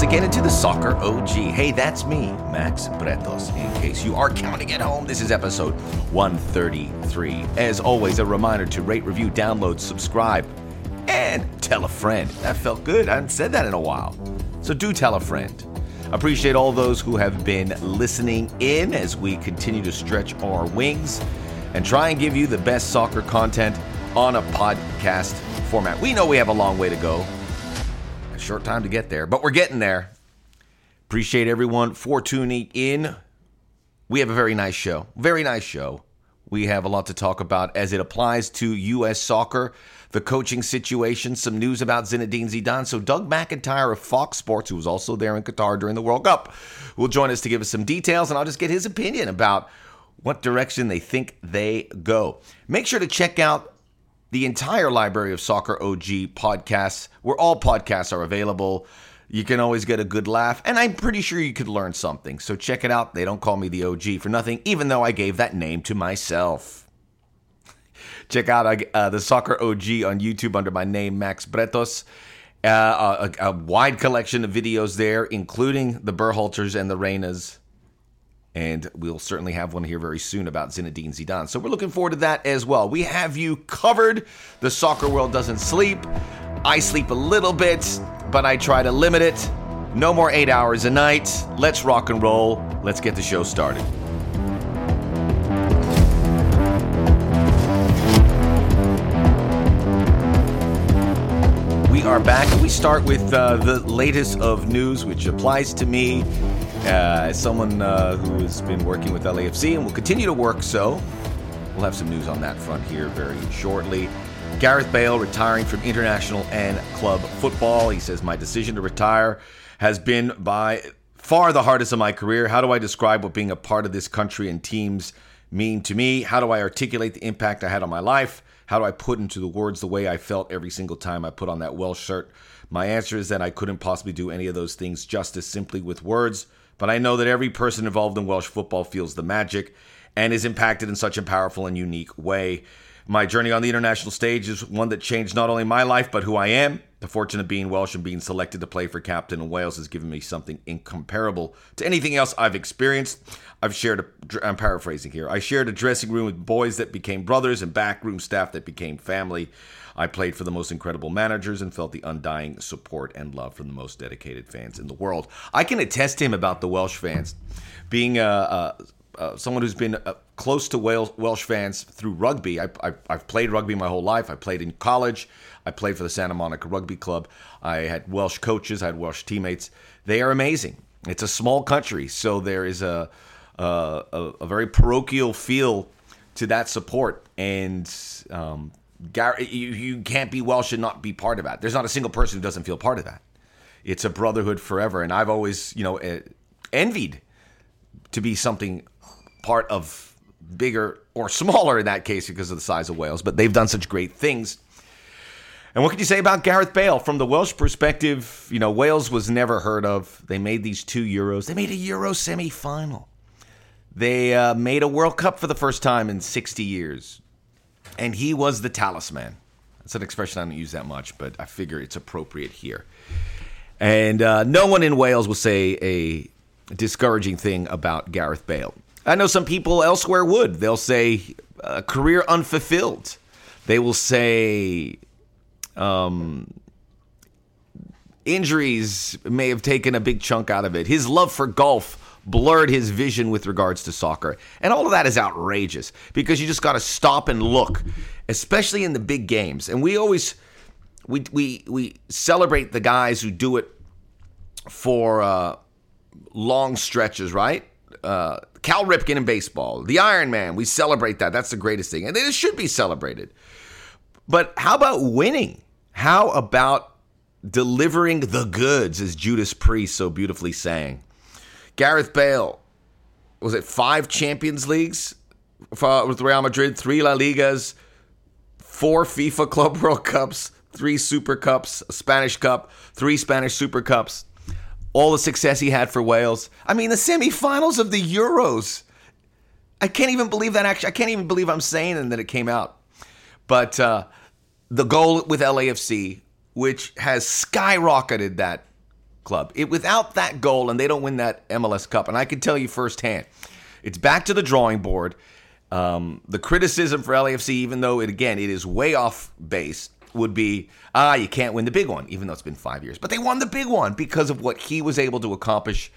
once again into the Soccer OG. Hey, that's me, Max Bretos. In case you are counting at home, this is episode 133. As always, a reminder to rate, review, download, subscribe, and tell a friend. That felt good. I haven't said that in a while. So do tell a friend. Appreciate all those who have been listening in as we continue to stretch our wings and try and give you the best soccer content on a podcast format. We know we have a long way to go short time to get there, but we're getting there. Appreciate everyone for tuning in. We have a very nice show. Very nice show. We have a lot to talk about as it applies to U.S. soccer, the coaching situation, some news about Zinedine Zidane. So, Doug McIntyre of Fox Sports, who was also there in Qatar during the World Cup, will join us to give us some details, and I'll just get his opinion about what direction they think they go. Make sure to check out the entire library of Soccer OG podcasts, where all podcasts are available. You can always get a good laugh, and I'm pretty sure you could learn something. So check it out. They don't call me the OG for nothing, even though I gave that name to myself. check out uh, uh the Soccer OG on YouTube under my name, Max Bretos. Uh, a, a, wide collection of videos there, including the Berhalters and the Reynas and we'll certainly have one here very soon about Zinedine Zidane. So we're looking forward to that as well. We have you covered. The soccer world doesn't sleep. I sleep a little bit, but I try to limit it. No more eight hours a night. Let's rock and roll. Let's get the show started. We are back. We start with uh, the latest of news, which applies to me as someone uh, who has been working with LAFC and will continue to work so, we'll have some news on that front here very shortly. Gareth Bale retiring from international and club football. He says, My decision to retire has been by far the hardest of my career. How do I describe what being a part of this country and teams mean to me? How do I articulate the impact I had on my life? How do I put into the words the way I felt every single time I put on that Welsh shirt? My answer is that I couldn't possibly do any of those things justice simply with words but I know that every person involved in Welsh football feels the magic and is impacted in such a powerful and unique way. My journey on the international stage is one that changed not only my life, but who I am. The fortune of being Welsh and being selected to play for captain in Wales has given me something incomparable to anything else I've experienced. I've shared, a, I'm paraphrasing here, I shared a dressing room with boys that became brothers and backroom staff that became family. I played for the most incredible managers and felt the undying support and love from the most dedicated fans in the world. I can attest to him about the Welsh fans. Being a, a, a someone who's been uh, close to Welsh fans through rugby, I, I've played rugby my whole life. I played in college. I played for the Santa Monica Rugby Club. I had Welsh coaches. I had Welsh teammates. They are amazing. It's a small country, so there is a a, a very parochial feel to that support, and um, you, you can't be Welsh and not be part of that. There's not a single person who doesn't feel part of that. It's a brotherhood forever, and I've always, you know, eh, envied to be something part of bigger or smaller in that case because of the size of Wales. But they've done such great things. And what can you say about Gareth Bale from the Welsh perspective? You know, Wales was never heard of. They made these two Euros. They made a Euro semi-final. They uh, made a World Cup for the first time in 60 years and he was the talisman. That's an expression I don't use that much, but I figure it's appropriate here. And uh, no one in Wales will say a discouraging thing about Gareth Bale. I know some people elsewhere would. They'll say uh, career unfulfilled. They will say um, injuries may have taken a big chunk out of it. His love for golf blurred his vision with regards to soccer. And all of that is outrageous because you just got to stop and look, especially in the big games. And we always we we we celebrate the guys who do it for uh, long stretches, right? Uh, Cal Ripken in baseball, the Iron Man, we celebrate that. That's the greatest thing, and it should be celebrated. But how about winning? How about delivering the goods, as Judas Priest so beautifully sang? Gareth Bale, was it five Champions Leagues for, with Real Madrid, three La Ligas, four FIFA Club World Cups, three Super Cups, Spanish Cup, three Spanish Super Cups. All the success he had for Wales. I mean, the semifinals of the Euros. I can't even believe that. Actually, I can't even believe I'm saying and that it came out. But uh, the goal with LAFC, which has skyrocketed that club. It, without that goal, and they don't win that MLS Cup, and I can tell you firsthand, it's back to the drawing board. Um, the criticism for LAFC, even though it again it is way off base, would be ah you can't win the big one, even though it's been five years. But they won the big one because of what he was able to accomplish,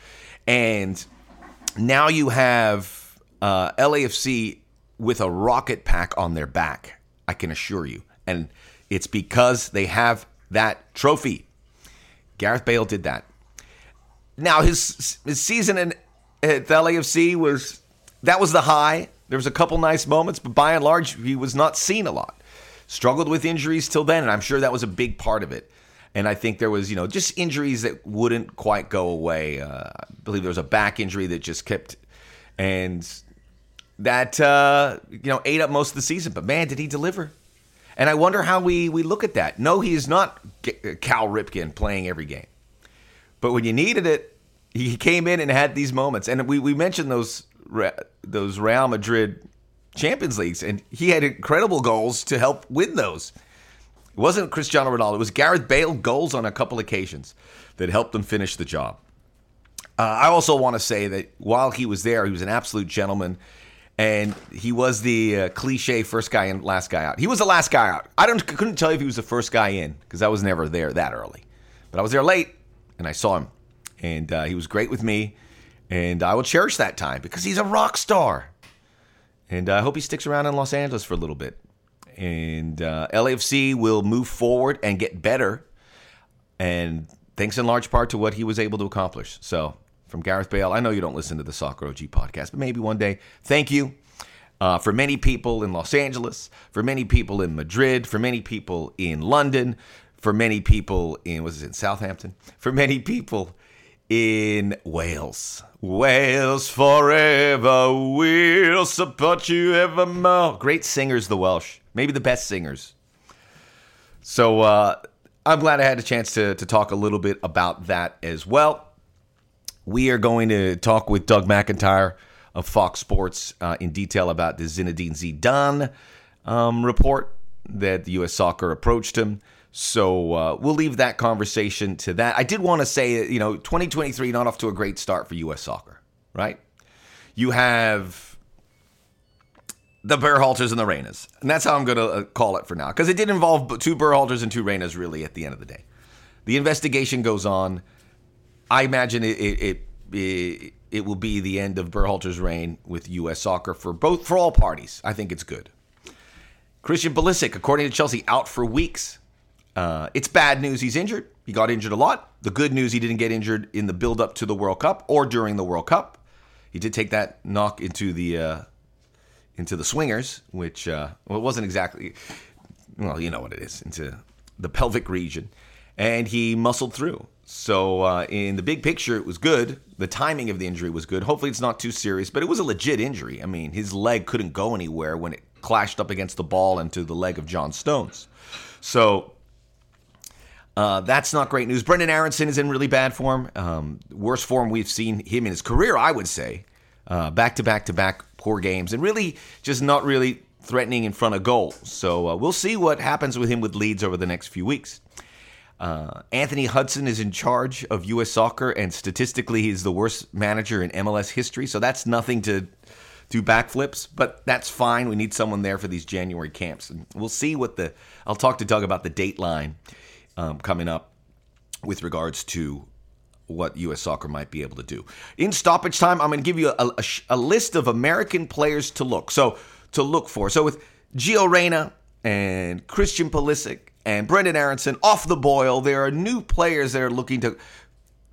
and now you have uh, LAFC with a rocket pack on their back. I can assure you, and it's because they have that trophy. Gareth Bale did that. Now his his season in at the LAFC was that was the high. There was a couple nice moments, but by and large, he was not seen a lot. Struggled with injuries till then, and I'm sure that was a big part of it. And I think there was, you know, just injuries that wouldn't quite go away. Uh, I believe there was a back injury that just kept, and that uh, you know ate up most of the season. But man, did he deliver! And I wonder how we we look at that. No, he is not Cal Ripken playing every game, but when you needed it, he came in and had these moments. And we we mentioned those those Real Madrid Champions Leagues, and he had incredible goals to help win those. It wasn't Cristiano Ronaldo; it was Gareth Bale goals on a couple occasions that helped him finish the job. Uh, I also want to say that while he was there, he was an absolute gentleman and he was the uh, cliche first guy in, last guy out. He was the last guy out. I don't couldn't tell you if he was the first guy in because I was never there that early, but I was there late and I saw him, and uh, he was great with me, and I will cherish that time because he's a rock star, and I hope he sticks around in Los Angeles for a little bit, and uh, LAFC will move forward and get better, and thanks in large part to what he was able to accomplish. So from Gareth Bale. I know you don't listen to the Soccer OG podcast, but maybe one day. Thank you. Uh, for many people in Los Angeles, for many people in Madrid, for many people in London, for many people in was it in Southampton, for many people in Wales. Wales forever, we'll support you evermore. Great singers, the Welsh, maybe the best singers. So uh, I'm glad I had a chance to to talk a little bit about that as well. We are going to talk with Doug McIntyre of Fox Sports uh, in detail about the Zinedine Zidane um, report that the U.S. Soccer approached him. So uh, we'll leave that conversation to that. I did want to say, you know, 2023 not off to a great start for U.S. Soccer, right? You have the Berhalters and the Reynas, and that's how I'm going to uh, call it for now, because it did involve two Berhalters and two Reynas, really, at the end of the day. The investigation goes on. I imagine it it, it it will be the end of Berhalter's reign with U.S. soccer for both for all parties. I think it's good. Christian Pulisic, according to Chelsea, out for weeks. Uh, it's bad news. He's injured. He got injured a lot. The good news, he didn't get injured in the build-up to the World Cup or during the World Cup. He did take that knock into the uh, into the swingers, which uh, well, it wasn't exactly. Well, you know what it is into the pelvic region, and he muscled through. So uh, in the big picture, it was good. The timing of the injury was good. Hopefully, it's not too serious, but it was a legit injury. I mean, his leg couldn't go anywhere when it clashed up against the ball into the leg of John Stones. So uh, that's not great news. Brenden Aaronson is in really bad form. Um, worst form we've seen him in his career, I would say. Back to back to back poor games, and really just not really threatening in front of goal. So uh, we'll see what happens with him with Leeds over the next few weeks. Uh, Anthony Hudson is in charge of U.S. soccer, and statistically, he's the worst manager in MLS history. So that's nothing to do backflips, but that's fine. We need someone there for these January camps, and we'll see what the. I'll talk to Doug about the date line um, coming up with regards to what U.S. soccer might be able to do. In stoppage time, I'm going to give you a, a, a list of American players to look. So to look for. So with Gio Reyna and Christian Pulisic and Brenden Aaronson off the boil. There are new players that are looking to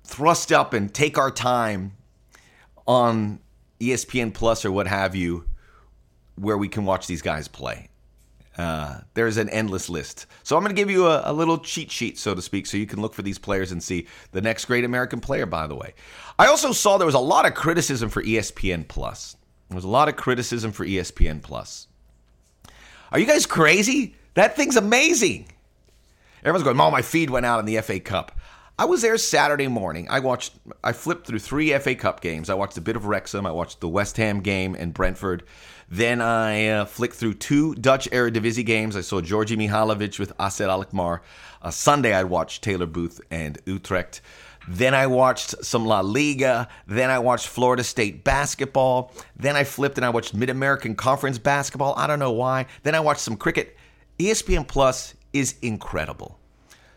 thrust up and take our time on ESPN Plus or what have you, where we can watch these guys play. Uh, there's an endless list. So I'm going to give you a, a, little cheat sheet, so to speak, so you can look for these players and see the next great American player, by the way. I also saw there was a lot of criticism for ESPN Plus. There was a lot of criticism for ESPN Plus. Are you guys crazy? That thing's amazing. Everyone's going, "Oh, my feed went out in the FA Cup." I was there Saturday morning. I watched. I flipped through three FA Cup games. I watched a bit of Wrexham. I watched the West Ham game and Brentford. Then I uh, flicked through two Dutch Eredivisie games. I saw Djordje Mihailovic with AZ Alkmaar. Uh, Sunday I watched Taylor Booth and Utrecht. Then I watched some La Liga. Then I watched Florida State basketball. Then I flipped and I watched Mid American Conference basketball. I don't know why. Then I watched some cricket. ESPN Plus is incredible.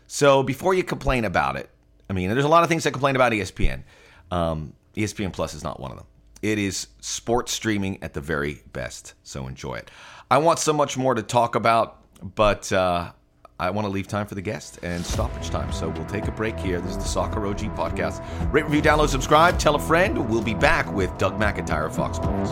So before you complain about it, I mean, there's a lot of things that complain about ESPN. Um, ESPN Plus is not one of them. It is sports streaming at the very best. So enjoy it. I want so much more to talk about, but uh, I want to leave time for the guest and stoppage time. So we'll take a break here. This is the Soccer OG podcast. Rate, review, download, subscribe, tell a friend. We'll be back with Doug McIntyre of Fox Sports.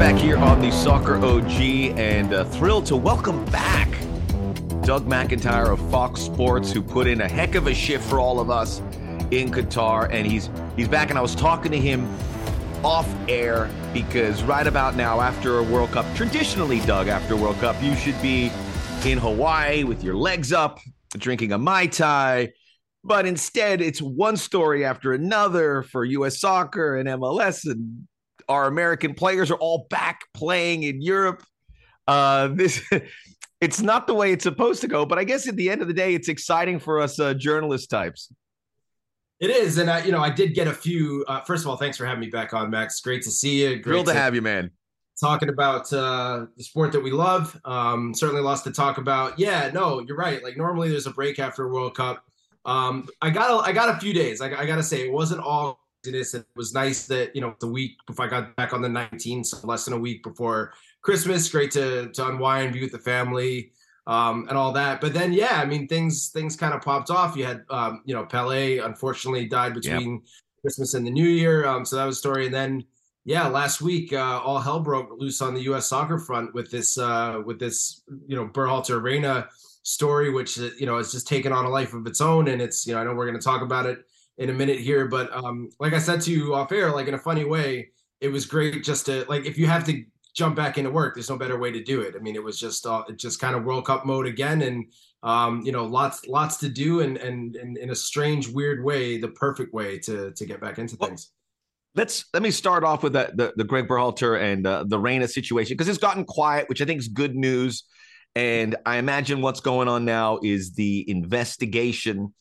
Back here on the Soccer OG and uh, thrilled to welcome back Doug McIntyre of Fox Sports, who put in a heck of a shift for all of us in Qatar, and he's he's back. And I was talking to him off air because right about now, after a World Cup, traditionally, Doug, after a World Cup, you should be in Hawaii with your legs up, drinking a Mai Tai. But instead, it's one story after another for U.S. soccer and MLS, and our American players are all back playing in Europe. Uh, this it's not the way it's supposed to go, but I guess at the end of the day, it's exciting for us uh, journalist types. It is, and I, you know, I did get a few. Uh, first of all, thanks for having me back on, Max. Great to see you. Great Thrilled to, to have you, man. Talking about uh, the sport that we love. Um, certainly lots to talk about. Yeah, no, you're right. Like normally, there's a break after a World Cup. Um, I got, a, I got a few days. I, I got to say, it wasn't all this. It was nice that you know the week before I got back on the 19th, so less than a week before Christmas. Great to to unwind, be with the family um, and all that. But then, yeah, I mean, things things kind of popped off. You had, um, you know, Pele unfortunately died between yep. Christmas and the New Year, um, so that was a story. And then, yeah, last week, uh, all hell broke loose on the U.S. soccer front with this uh, with this, you know, Berhalter Reyna story, which uh, you know has just taken on a life of its own. And it's, you know, I know we're going to talk about it in a minute here, but um, like I said to you off air, like in a funny way, it was great just to like if you have to jump back into work. There's no better way to do it. I mean, it was just uh, just kind of World Cup mode again, and um, you know, lots lots to do, and, and and in a strange, weird way, the perfect way to to get back into well, things. Let's let me start off with the the, the Greg Berhalter and uh, the Reyna situation because it's gotten quiet, which I think is good news. And I imagine what's going on now is the investigation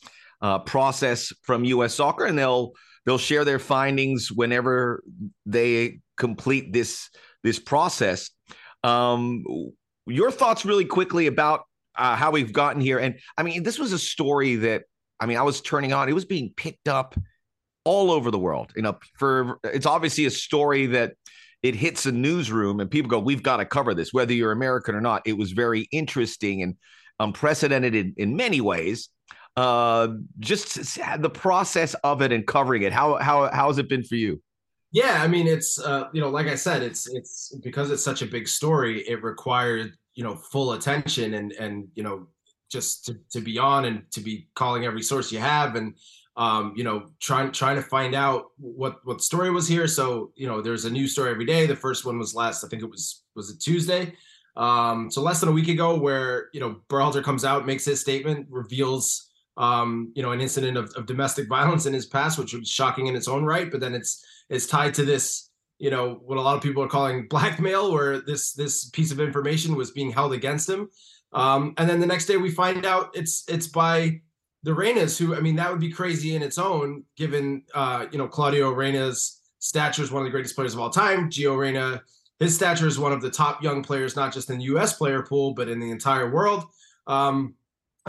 uh, process from U.S. Soccer, and they'll they'll share their findings whenever they complete this this process. Um, your thoughts really quickly about uh, how we've gotten here. And I mean, this was a story that I mean, I was turning on. It was being picked up all over the world. You know, for it's obviously a story that it hits a newsroom and people go, "We've got to cover this, whether you're American or not." It was very interesting and unprecedented in, in many ways. Uh, just the process of it and covering it. How how how has it been for you? Yeah, I mean, it's uh, you know, like I said, it's it's because it's such a big story. It required you know full attention and and you know just to, to be on and to be calling every source you have and um, you know trying trying to find out what what story was here. So you know, there's a new story every day. The first one was last, I think it was was it Tuesday. Um, so less than a week ago, where you know Berhalter comes out, makes his statement, reveals um, you know an incident of, of domestic violence in his past, which was shocking in its own right. But then it's it's tied to this you know what a lot of people are calling blackmail where this this piece of information was being held against him um, and then the next day we find out it's it's by the Reynas who I mean that would be crazy in its own given uh, you know Claudio Reyna's stature is one of the greatest players of all time Gio Reyna his stature is one of the top young players not just in the US player pool but in the entire world um,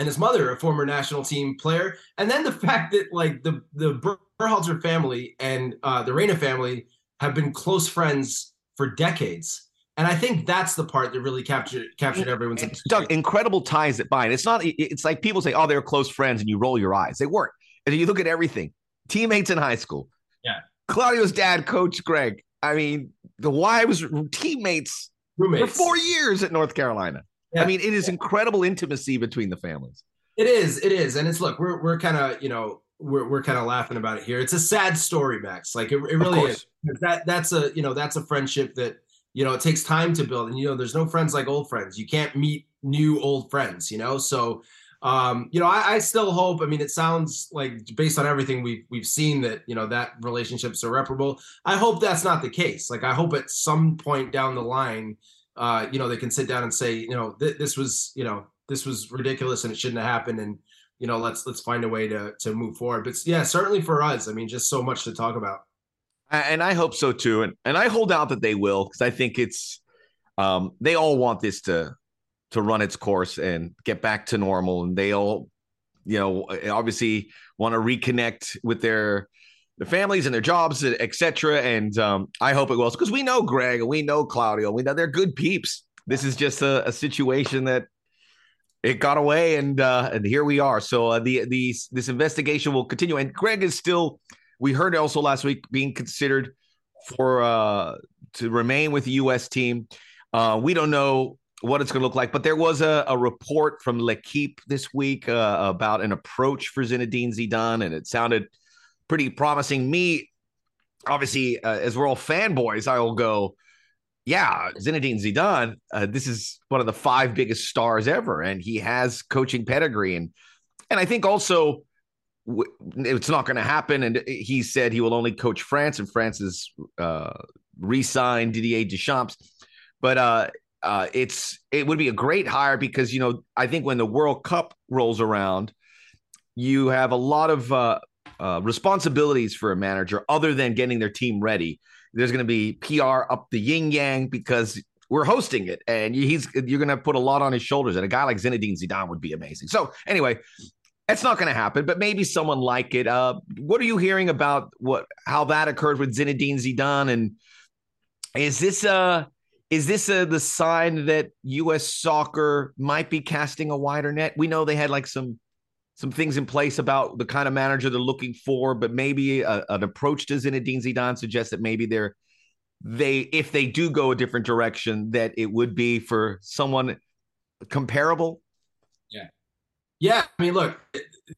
and his mother a former national team player and then the fact that like the the Berhalter family and uh, the Reyna family have been close friends for decades. And I think that's the part that really captured captured everyone's attention. Doug, incredible ties that bind. It's not. It's like people say, "Oh, they're close friends," and you roll your eyes. They weren't. And you look at everything. Teammates in high school. Yeah. Claudio's dad, Coach Greg. I mean, the wives, teammates Roommates. for four years at North Carolina. Yeah. I mean, it is incredible intimacy between the families. It is. It is, and it's look. We're we're kind of you know we're, we're kind of laughing about it here. It's a sad story, Max. Like it, it really is. That that's a you know that's a friendship that you know it takes time to build, and you know there's no friends like old friends. You can't meet new old friends, you know. So um, you know I, I still hope. I mean, it sounds like based on everything we've we've seen that you know that relationship's irreparable. I hope that's not the case. Like I hope at some point down the line uh, you know, they can sit down and say, you know, th- this was, you know, this was ridiculous and it shouldn't have happened, and you know, let's let's find a way to to move forward. But yeah, certainly for us, I mean, just so much to talk about. And I hope so too, and and I hold out that they will because I think it's, um, they all want this to to run its course and get back to normal, and they all, you know, obviously want to reconnect with their their families and their jobs, etc. And um, I hope it will, because we know Greg and we know Claudio, we know they're good peeps. This is just a, a situation that it got away, and uh, and here we are. So uh, the these this investigation will continue, and Greg is still. We heard also last week being considered for uh, to remain with the U.S. team. Uh, we don't know what it's going to look like, but there was a, a report from L'Equipe this week uh, about an approach for Zinedine Zidane, and it sounded pretty promising. Me, obviously, uh, as we're all fanboys, I will go, yeah, Zinedine Zidane. Uh, this is one of the five biggest stars ever, and he has coaching pedigree, and and I think also w- it's not going to happen. And he said he will only coach France, and France has uh, re-signed Didier Deschamps, but uh, uh, it's it would be a great hire because you know I think when the World Cup rolls around, you have a lot of uh, uh, responsibilities for a manager other than getting their team ready. There's going to be PR up the yin yang because we're hosting it, and he's you're going to put a lot on his shoulders. And a guy like Zinedine Zidane would be amazing. So anyway, it's not going to happen, but maybe someone like it. Uh, what are you hearing about what how that occurred with Zinedine Zidane, and is this uh is this uh, the sign that U.S. soccer might be casting a wider net? We know they had like some some things in place about the kind of manager they're looking for, but maybe a, an approach to Zinedine Zidane suggests that maybe they're they if they do go a different direction, that it would be for someone comparable. Yeah, yeah. I mean, look,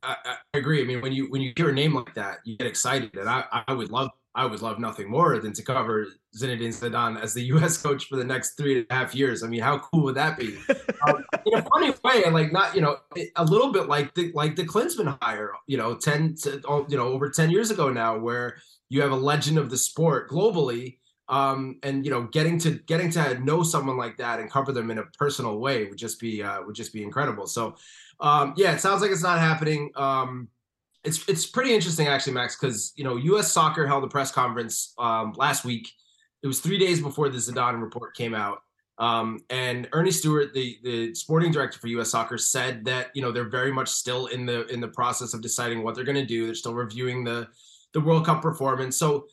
I, I agree. I mean, when you when you hear a name like that, you get excited, and I I would love I would love nothing more than to cover Zinedine Zidane as the U.S. coach for the next three and a half years. I mean, how cool would that be? um, in a funny way, and like not, you know, a little bit like the like the Klinsmann hire, you know, ten to oh, you know over ten years ago now, where you have a legend of the sport globally, um, and you know, getting to getting to know someone like that and cover them in a personal way would just be uh, would just be incredible. So, um, yeah, it sounds like it's not happening. Um, it's it's pretty interesting actually, Max, because you know U.S. Soccer held a press conference um, last week. It was three days before the Zidane report came out, um, and Earnie Stewart, the the sporting director for U.S. Soccer, said that you know they're very much still in the in the process of deciding what they're going to do. They're still reviewing the the World Cup performance. So,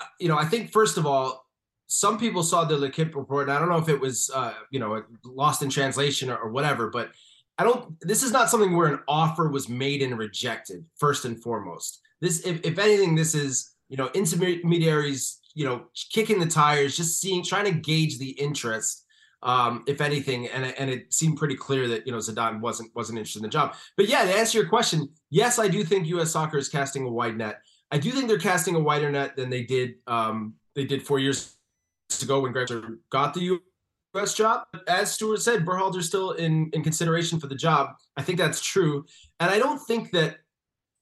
uh, you know, I think first of all, some people saw the L'Equipe report. and I don't know if it was uh, you know lost in translation or, or whatever, but I don't. This is not something where an offer was made and rejected. First and foremost, this, if, if anything, this is you know intermediaries, you know, kicking the tires, just seeing, trying to gauge the interest, um, if anything, and and it seemed pretty clear that you know Zidane wasn't wasn't interested in the job. But yeah, to answer your question, yes, I do think U.S. Soccer is casting a wide net. I do think they're casting a wider net than they did um, they did four years ago when Greg got the best job. As Stewart said, Berhalter's still in in consideration for the job. I think that's true, and I don't think that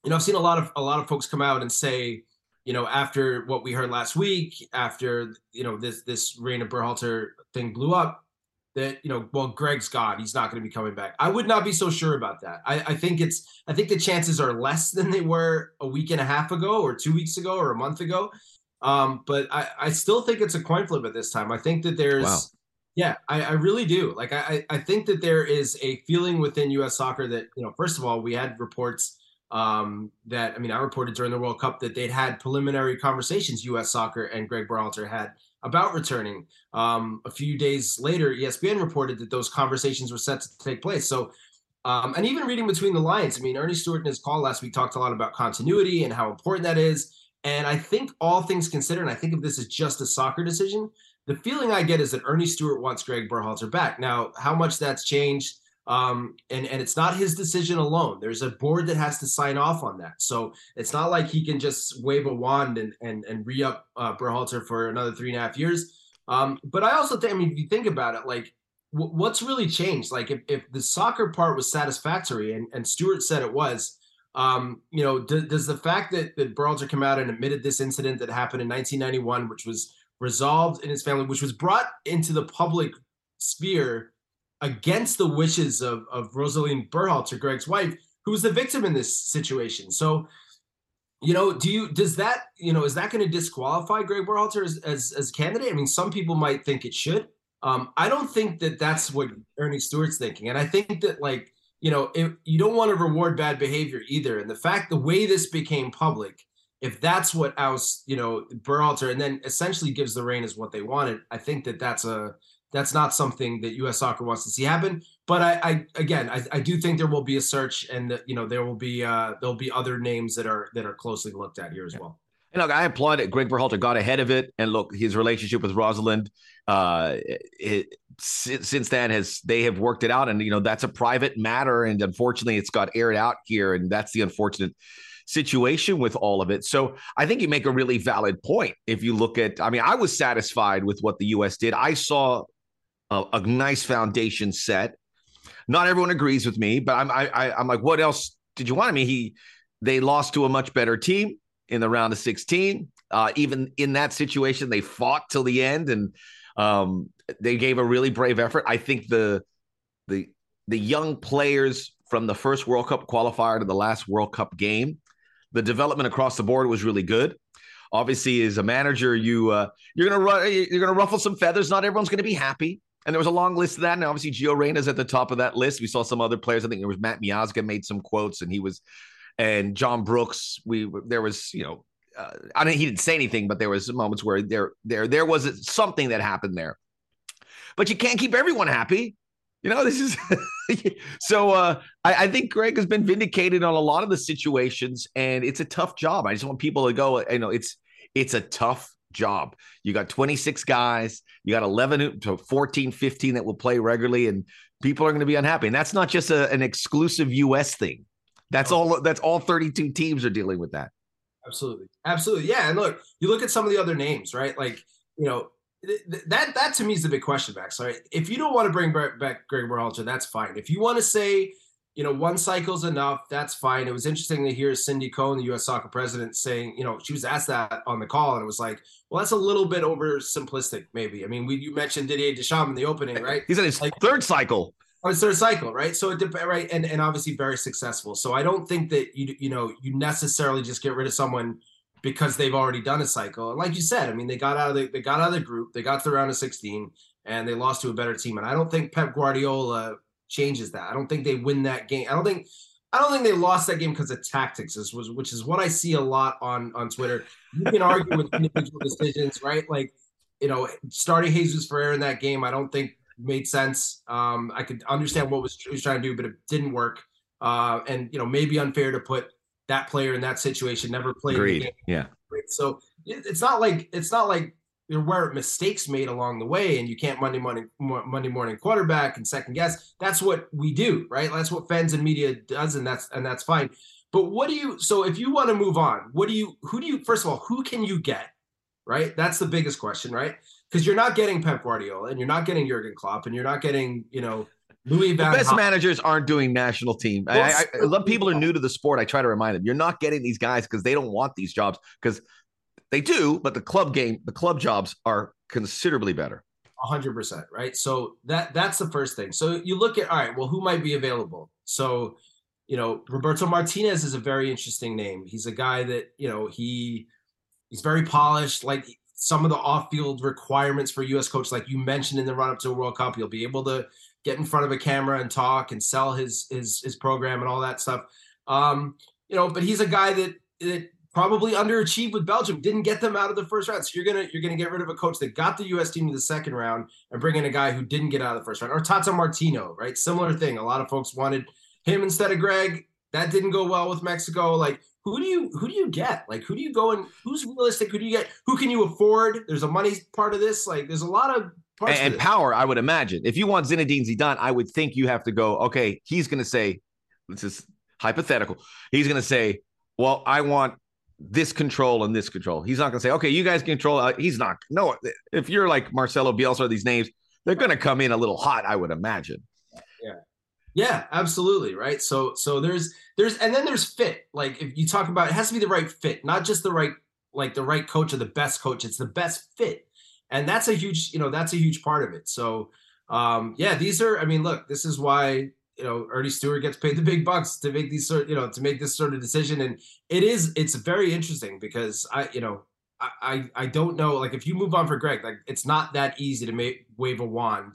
you know I've seen a lot of a lot of folks come out and say you know after what we heard last week, after you know this this reign of Berhalter thing blew up. That you know, well, Greg's gone. He's not going to be coming back. I would not be so sure about that. I, I think it's. I think the chances are less than they were a week and a half ago, or two weeks ago, or a month ago. Um, but I, I still think it's a coin flip at this time. I think that there's wow. Yeah, I, I, really do. Like, I, I think that there is a feeling within U.S. soccer that, you know, first of all, we had reports um, that, I mean, I reported during the World Cup that they'd had preliminary conversations, U.S. soccer and Greg Berhalter had about returning. Um, a few days later, ESPN reported that those conversations were set to take place. So, um, and even reading between the lines, I mean, Earnie Stewart in his call last week talked a lot about continuity and how important that is. And I think all things considered, and I think of this as just a soccer decision, the feeling I get is that Earnie Stewart wants Greg Berhalter back. Now, how much that's changed, um, and and it's not his decision alone. There's a board that has to sign off on that. So it's not like he can just wave a wand and and and re up uh, Berhalter for another three and a half years. Um, but I also think, I mean, if you think about it, like w- what's really changed? Like if if the soccer part was satisfactory, and and Stewart said it was. Um, you know, d- does the fact that that Berhalter came out and admitted this incident that happened in 1991, which was resolved in his family, which was brought into the public sphere against the wishes of of Rosalind Berhalter, Greg's wife, who was the victim in this situation. So, you know, do you does that you know is that going to disqualify Greg Berhalter as, as as candidate? I mean, some people might think it should. Um, I don't think that that's what Earnie Stewart's thinking, and I think that like you know, if, you don't want to reward bad behavior either. And the fact, the way this became public, if that's what oust, you know, Berhalter, and then essentially gives the Reynas what they wanted, I think that that's a that's not something that U.S. Soccer wants to see happen. But I, I again, I, I, do think there will be a search, and you know, there will be uh, there'll be other names that are that are closely looked at here as well. And look, I applaud it. Greg Berhalter got ahead of it, and look, his relationship with Rosalind, uh, it, since then has they have worked it out, and you know that's a private matter, and unfortunately, it's got aired out here, and that's the unfortunate situation with all of it. So I think you make a really valid point. If you look at, I mean, I was satisfied with what the U.S. did. I saw a, a nice foundation set. Not everyone agrees with me, but I'm I, I'm like, what else did you want? I mean, he they lost to a much better team in the round of 16. Uh, even in that situation, they fought till the end and um, they gave a really brave effort. I think the the the young players from the first World Cup qualifier to the last World Cup game, the development across the board was really good. Obviously, as a manager, you uh, you're gonna you're gonna ruffle some feathers. Not everyone's gonna be happy. And there was a long list of that. And obviously, Gio Reyna's at the top of that list. We saw some other players. I think there was Matt Miazga made some quotes, and he was and John Brooks. We there was you know uh, I mean he didn't say anything, but there was moments where there there there was something that happened there. But you can't keep everyone happy. You know this is so. Uh, I, I think Greg has been vindicated on a lot of the situations, and it's a tough job. I just want people to go. You know, it's it's a tough job. You got 26 guys, you got 11 to 14, 15 that will play regularly, and people are going to be unhappy. And that's not just a, an exclusive US thing. That's all. That's all 32 teams are dealing with that. Absolutely, absolutely, yeah. And look, you look at some of the other names, right? Like you know that that to me is the big question, Max. Right? If you don't want to bring back Greg Berhalter, that's fine. If you want to say you know, one cycle's enough. That's fine. It was interesting to hear Cindy Cone, the U.S. soccer president, saying, you know, she was asked that on the call, and it was like, well, that's a little bit over simplistic, maybe. I mean, we you mentioned Didier Deschamps in the opening, right? He's in his like, third cycle on his third cycle, right? So it right, and and obviously very successful. So I don't think that you you know you necessarily just get rid of someone because they've already done a cycle. And like you said, I mean, they got out of the they got out of the group, they got to the round of 16, and they lost to a better team. And I don't think Pep Guardiola changes that. I don't think they win that game. I don't think I don't think they lost that game because of tactics, was which is what I see a lot on on Twitter. You can argue with individual decisions, right? Like, you know, starting Jesus Ferreira in that game, I don't think made sense. Um, I could understand what was was trying to do, but it didn't work. Uh, and you know, maybe unfair to put that player in that situation. Never played. Agreed. Yeah. So it's not like it's not like there were mistakes made along the way, and you can't Monday morning Monday morning quarterback and second guess. That's what we do, right? That's what fans and media does, and that's and that's fine. But what do you? So if you want to move on, what do you? Who do you? First of all, who can you get? Right, that's the biggest question, right? because you're not getting Pep Guardiola and you're not getting Jurgen Klopp and you're not getting, you know, Louis Van The best managers aren't doing national team. Well, I, I, I love people are new to the sport. I try to remind them you're not getting these guys because they don't want these jobs because they do, but the club game, the club jobs are considerably better. hundred percent, right? So that that's the first thing. So you look at all right, well, who might be available? So, you know, Roberto Martinez is a very interesting name. He's a guy that, you know, he he's very polished. Like some of the off-field requirements for U.S. coach, like you mentioned in the run-up to a World Cup, you'll be able to get in front of a camera and talk and sell his his his program and all that stuff. Um, you know, but he's a guy that that probably underachieved with Belgium, didn't get them out of the first round. So you're gonna you're gonna get rid of a coach that got the U.S. team to the second round and bring in a guy who didn't get out of the first round, or Tata Martino, right? Similar thing. A lot of folks wanted him instead of Greg. That didn't go well with Mexico. Like who do you who do you get? Like who do you go and who's realistic? Who do you get? Who can you afford? There's a money part of this. Like there's a lot of parts and, and power. I would imagine if you want Zinedine Zidane, I would think you have to go. Okay, he's going to say, this is hypothetical. He's going to say, well, I want this control and this control. He's not going to say, okay, you guys control. Uh, he's not. No, if you're like Marcelo Bielsa or these names, they're going to come in a little hot. I would imagine. Yeah. Yeah, absolutely. Right. So so there's there's and then there's fit. Like if you talk about it has to be the right fit, not just the right like the right coach or the best coach. It's the best fit. And that's a huge, you know, that's a huge part of it. So um, yeah, these are. I mean, look, this is why you know earnie Stewart gets paid the big bucks to make these sort, you know, to make this sort of decision, and it is it's very interesting because I, you know, I I don't know like if you move on for Greg, like it's not that easy to make wave a wand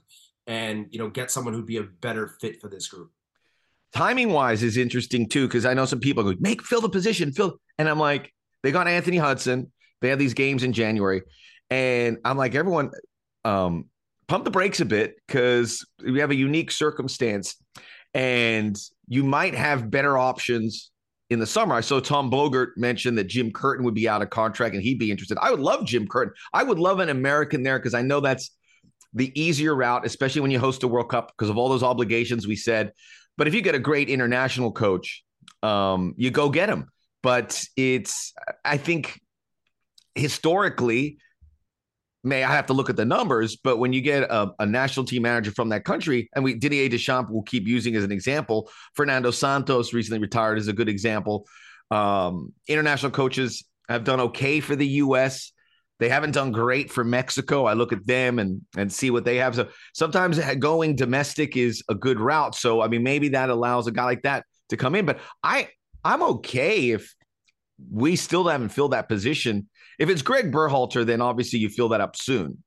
and you know get someone who'd be a better fit for this group. Timing wise is interesting too because I know some people go make fill the position, fill, and I'm like they got Anthony Hudson. They have these games in January, and I'm like everyone, um, pump the brakes a bit because we have a unique circumstance and you might have better options in the summer. I saw Tom Bogert mention that Jim Curtin would be out of contract and he'd be interested. I would love Jim Curtin. I would love an American there because I know that's the easier route, especially when you host a World Cup because of all those obligations we said. But if you get a great international coach, um, you go get him. But it's, I think historically, may I have to look at the numbers, but when you get a, a, national team manager from that country, and we Didier Deschamps will keep using as an example. Fernando Santos recently retired is a good example. Um, international coaches have done okay for the U.S. They haven't done great for Mexico. I look at them and and see what they have. So sometimes going domestic is a good route. So I mean, maybe that allows a guy like that to come in. But I I'm okay if we still haven't filled that position if it's Greg Berhalter, then obviously you fill that up soon.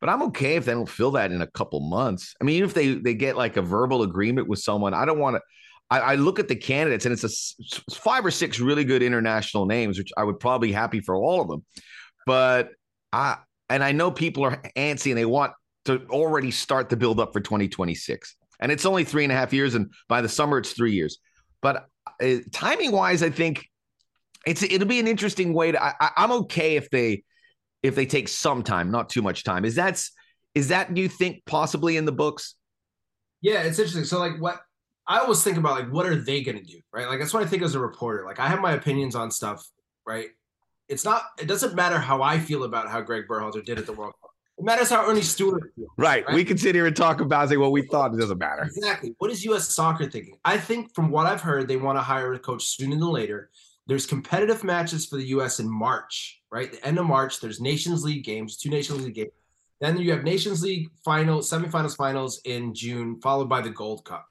But I'm okay if they don't fill that in a couple months. I mean, if they they get like a verbal agreement with someone, I don't want to. I, I, look at the candidates and it's a five or six really good international names, which I would probably be happy for all of them. But I and I know people are antsy and they want to already start the build up for 2026. And it's only three and a half years, and by the summer it's three years. But uh, timing wise, I think it's it'll be an interesting way to. I, I'm okay if they if they take some time, not too much time. Is that's is that you think possibly in the books? Yeah, it's interesting. So like what I always think about like what are they going to do, right? Like that's what I think as a reporter. Like I have my opinions on stuff, right? It's not. It doesn't matter how I feel about how Greg Berhalter did at the World Cup. It matters how Earnie Stewart feels. Right. right. We can sit here and talk about say what we thought. It doesn't matter. Exactly. What is U.S. soccer thinking? I think from what I've heard, they want to hire a coach sooner than later there's competitive matches for the U.S. in March, right? The end of March. There's Nations League games, two Nations League games. Then you have Nations League final, semifinals, finals in June, followed by the Gold Cup,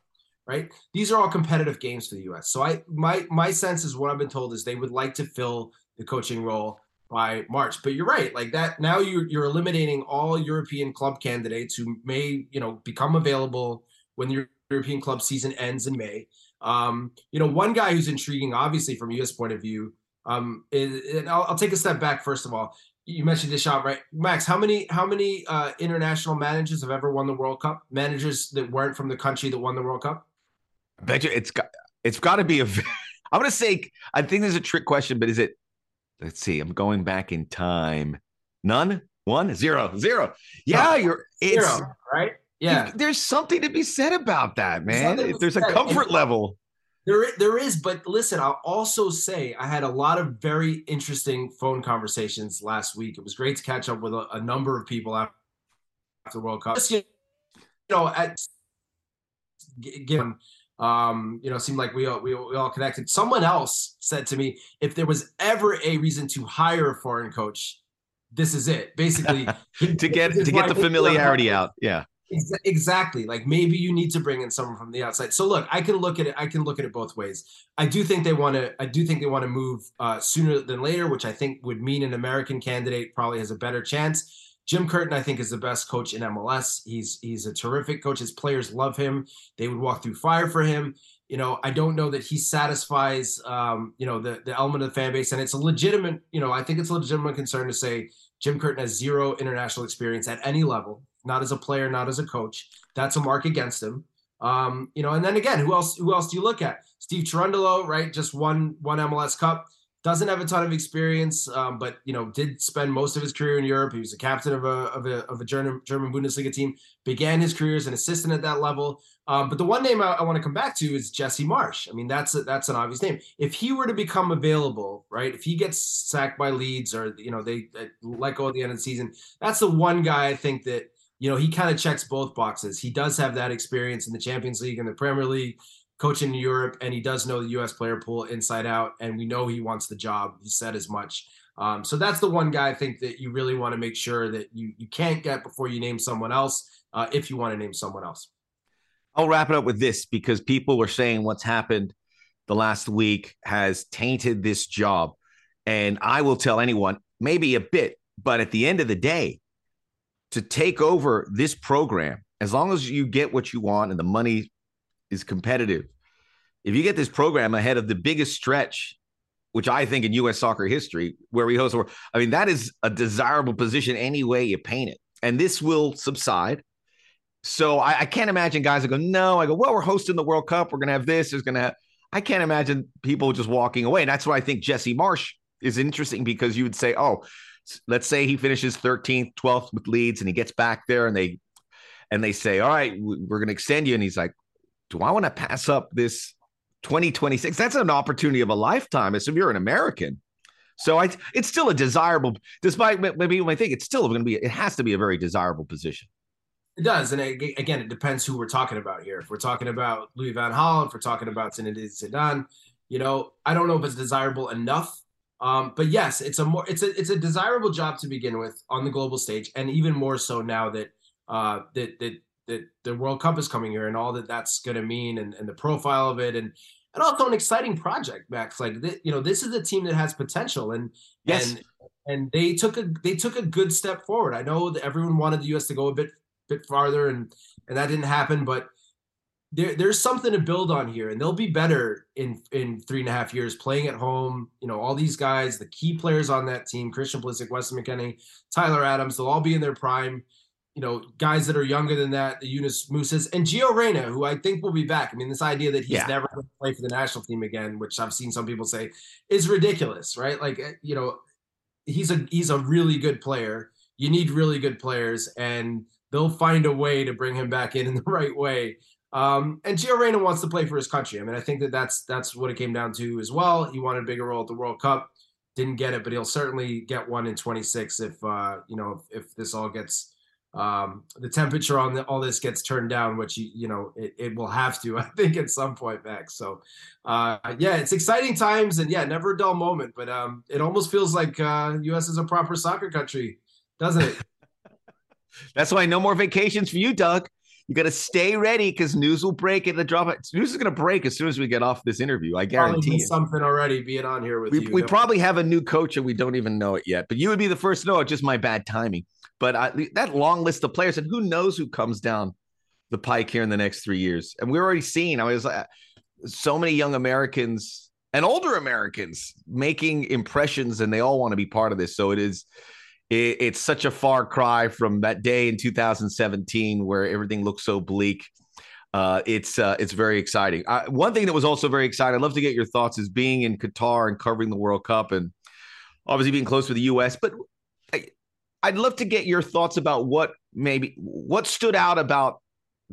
right? These are all competitive games for the U.S. So I, my, my sense is what I've been told is they would like to fill the coaching role by March. But you're right, like that. Now you're you're eliminating all European club candidates who may, you know, become available when the European club season ends in May. Um, you know, one guy who's intriguing, obviously from a U.S. point of view, um, is, and I'll, I'll, take a step back first of all. You mentioned Deschamps, right? Max, how many how many uh, international managers have ever won the World Cup? Managers that weren't from the country that won the World Cup? I bet you it's got it's got to be a. I'm gonna say I think there's a trick question, but is it? Let's see. I'm going back in time. None. One. Zero. Zero. Yeah, you're. It's zero, right. Yeah, there's something to be said about that, man. There's a comfort level. There, there is, but listen, I'll also say I had a lot of very interesting phone conversations last week. It was great to catch up with a, a number of people after the World Cup. Just, you know, at given, um, you know, seemed like we all, we, we all connected. Someone else said to me, if there was ever a reason to hire a foreign coach, this is it. Basically, to get to get the familiarity out. Yeah Exactly. Like maybe you need to bring in someone from the outside. So look, I can look at it. I can look at it both ways. I do think they want to. I do think they want to move uh, sooner than later, which I think would mean an American candidate probably has a better chance. Jim Curtin, I think, is the best coach in MLS. He's he's a terrific coach. His players love him. They would walk through fire for him. You know, I don't know that he satisfies, um, you know, the the element of the fan base, and it's a legitimate. You know, I think it's a legitimate concern to say Jim Curtin has zero international experience at any level not as a player, not as a coach. That's a mark against him. Um, you know, and then again, who else? Who else do you look at? Steve Cherundolo, right? Just one one MLS Cup. Doesn't have a ton of experience, um, but you know, did spend most of his career in Europe. He was a captain of a of a, of a German German Bundesliga team. Began his career as an assistant at that level. Um, but the one name I, I want to come back to is Jesse Marsch. I mean, that's a, that's an obvious name. If he were to become available, right? If he gets sacked by Leeds or you know they, they let go at the end of the season, that's the one guy I think that you know, he kind of checks both boxes. He does have that experience in the Champions League and the Premier League, coaching in Europe, and he does know the U.S. player pool inside out. And we know he wants the job. He said as much. Um, so that's the one guy I think that you really want to make sure that you you can't get before you name someone else. uh, if you want to name someone else. I'll wrap it up with this because people were saying what's happened the last week has tainted this job. And I will tell anyone, maybe a bit, but at the end of the day, to take over this program, as long as you get what you want and the money is competitive, if you get this program ahead of the biggest stretch, which I think in U.S. soccer history, where we host, I mean, that is a desirable position any way you paint it. And this will subside. So I, I can't imagine guys that go, no, I go, well, we're hosting the World Cup. We're going to have this. There's going to have, I can't imagine people just walking away. And that's why I think Jesse Marsch is interesting because you would say, oh, let's say he finishes 13th, 12th with Leeds and he gets back there and they and they say, all right, we're going to extend you. And he's like, do I want to pass up this 2026? That's an opportunity of a lifetime. As if you're an American. So I, it's still a desirable, despite maybe might think it's still going to be, it has to be a very desirable position. It does, and again, it depends who we're talking about here. If we're talking about Louis Van Gaal, if we're talking about Zinedine Zidane, you know, I don't know if it's desirable enough. Um, but yes, it's a more it's a it's a desirable job to begin with on the global stage, and even more so now that uh, that that that the World Cup is coming here and all that that's going to mean, and, and the profile of it, and and also an exciting project, Max. Like you know, this is a team that has potential, and yes. and and they took a they took a good step forward. I know that everyone wanted the U.S. to go a bit bit farther, and and that didn't happen. But there, there's something to build on here, and they'll be better in in three and a half years playing at home. You know, all these guys, the key players on that team, Christian Pulisic, Weston McKennie, Tyler Adams, they'll all be in their prime. You know, guys that are younger than that, the Yunus Musahs and Gio Reyna, who I think will be back. I mean, this idea that he's yeah. never going to play for the national team again, which I've seen some people say is ridiculous, right? Like, eh, you know, he's a he's a really good player. You need really good players, and they'll find a way to bring him back in in the right way. Um, and Gio Reyna wants to play for his country. I mean, I think that that's that's what it came down to as well. He wanted a bigger role at the World Cup, didn't get it, but he'll certainly get one in 26 if uh, you know if, if this all gets um, the temperature on the, all this gets turned down, which you, you know it, it, will have to, I think, at some point back. So, uh, yeah, it's exciting times, and yeah, never a dull moment. But um, it almost feels like uh, U.S. is a proper soccer country, doesn't it? That's why no more vacations for you, Doug. You got to stay ready because news will break at the drop. News is going to break as soon as we get off this interview. I guarantee. Something already being on here with we, you. We probably have a new coach and we don't even know it yet. But you would be the first to know. It's just my bad timing. But I, that long list of players and who knows who comes down the pike here in the next three years. And we're already seeing. I was uh, so many young Americans and older Americans making impressions, and they all want to be part of this. So it is it, it's such a far cry from that day in 2017 where everything looked so bleak. Uh, it's uh, it's very exciting. one thing that was also very exciting. I'd love to get your thoughts is being in Qatar and covering the World Cup, and obviously being close to the U.S. But I, I'd love to get your thoughts about what maybe what stood out about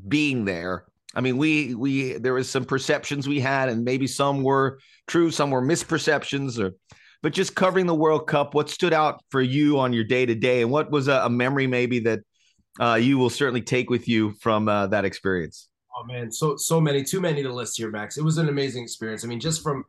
being there. I mean, we we there was some perceptions we had, and maybe some were true, some were misperceptions, or but just covering the World Cup, what stood out for you on your day to day, and what was a, a, memory maybe that uh, you will certainly take with you from uh, that experience? Oh man, so so many, too many to list here, Max. It was an amazing experience. I mean, just from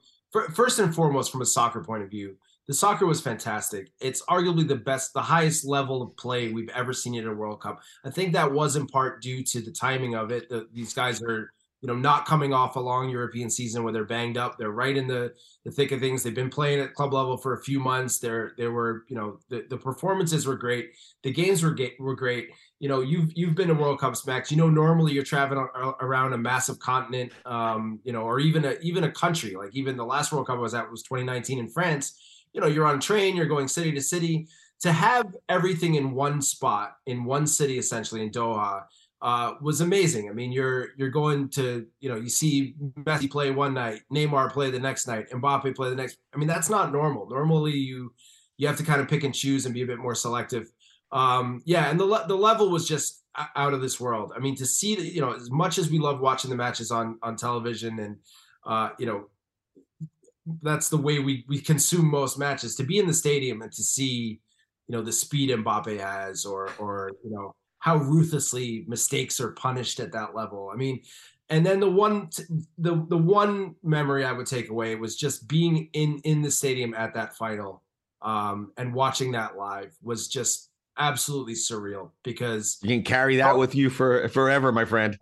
first and foremost, from a soccer point of view, the soccer was fantastic. It's arguably the best, the highest level of play we've ever seen in a World Cup. I think that was in part due to the timing of it. The, these guys are you know, not coming off a long European season where they're banged up. They're right in the, the thick of things. They've been playing at club level for a few months. There, there were, you know, the, the performances were great. The games were were great. You know, you've you've been to World Cups, Max. You know, normally you're traveling around a massive continent, um, you know, or even a even a country. Like even the last World Cup I was at was 2019 in France. You know, you're on a train, you're going city to city. To have everything in one spot, in one city, essentially in Doha uh, was amazing. I mean, you're you're going to you know you see Messi play one night, Neymar play the next night, Mbappe play the next. I mean, that's not normal. Normally, you you have to kind of pick and choose and be a bit more selective. Um, yeah, and the the level was just out of this world. I mean, to see that you know as much as we love watching the matches on on television and uh, you know that's the way we we consume most matches. To be in the stadium and to see you know the speed Mbappe has, or or you know how ruthlessly mistakes are punished at that level. I mean, and then the one the the one memory I would take away was just being in in the stadium at that final um, and watching that live was just absolutely surreal because you can carry that oh, with you for forever, my friend.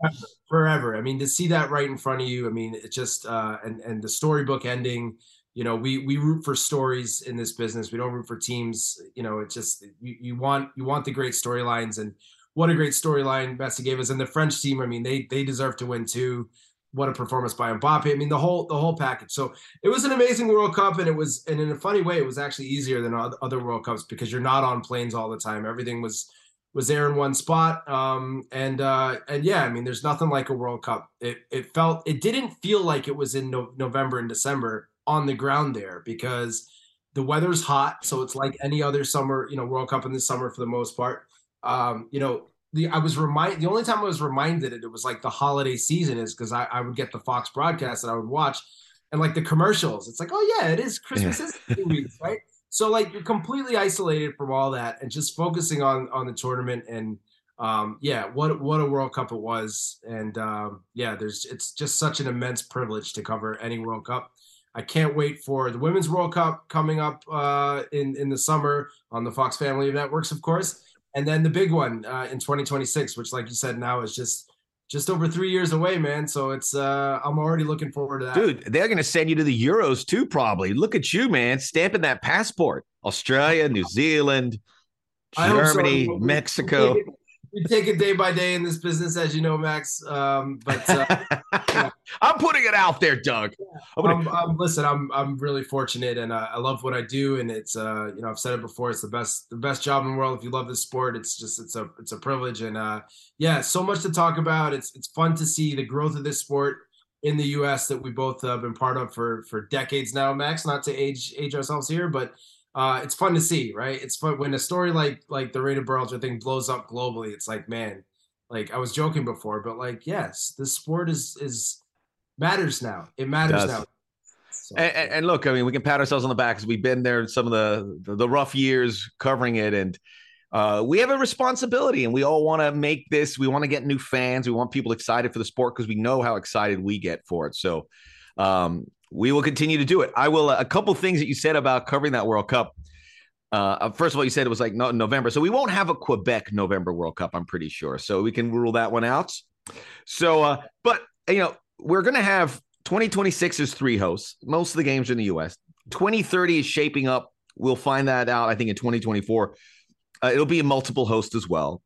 Forever. I mean, to see that right in front of you, I mean, it just uh, and and the storybook ending. You know, we we root for stories in this business. We don't root for teams. You know, it just you, you want you want the great storylines and what a great storyline Messi gave us. And the French team, I mean, they they deserve to win too. What a performance by Mbappe. I mean, the whole the whole package. So it was an amazing World Cup, and it was and in a funny way, it was actually easier than other World Cups because you're not on planes all the time. Everything was was there in one spot. Um, and uh, and yeah, I mean, there's nothing like a World Cup. It it felt it didn't feel like it was in no, November and December on the ground there because the weather's hot, so it's like any other summer, you know, World Cup in the summer for the most part um, you know, the I was remind the only time I was reminded it, it was like the holiday season is because I, I would get the Fox broadcast that I would watch and like the commercials. It's like, oh yeah, it is Christmas is weeks, right? So like you're completely isolated from all that and just focusing on on the tournament and um yeah, what what a World Cup it was. And um yeah, there's it's just such an immense privilege to cover any World Cup. I can't wait for the Women's World Cup coming up uh, in in the summer on the Fox Family of Networks, of course and then the big one uh, in 2026, which, like you said, now is just just over three years away, man. So it's uh I'm already looking forward to that. Dude, they're gonna send you to the Euros too, probably. Look at you, man, stamping that passport. Australia, New Zealand, Germany, so. Mexico we take it day by day in this business, as you know, Max. Um, but uh, yeah. I'm putting it out there, Doug. I'm, I'm, I'm, listen, I'm I'm really fortunate, and uh, I love what I do, and it's uh, you know I've said it before, it's the best the best job in the world. If you love this sport, it's just it's a it's a privilege, and uh, yeah, so much to talk about. It's it's fun to see the growth of this sport in the U.S. that we both have been part of for for decades now, Max. Not to age age ourselves here, but uh, it's fun to see, right? It's fun when a story like like the Rated Berhalter thing blows up globally. It's like, man, like I was joking before, but like, yes, the sport is is matters now. It matters it now. So, and, and, look, I mean, we can pat ourselves on the back because we've been there in some of the, the, the rough years covering it, and uh, we have a responsibility, and we all want to make this. We want to get new fans. We want people excited for the sport because we know how excited we get for it. So, um, we will continue to do it. I will. Uh, a couple things that you said about covering that World Cup. Uh, uh, first of all, you said it was like no, November, so we won't have a Quebec November World Cup. I'm pretty sure, so we can rule that one out. So, uh, but you know, we're going to have 2026 is three hosts. Most of the games are in the U.S. 2030 is shaping up. We'll find that out. I think in 2024, uh, it'll be a multiple host as well.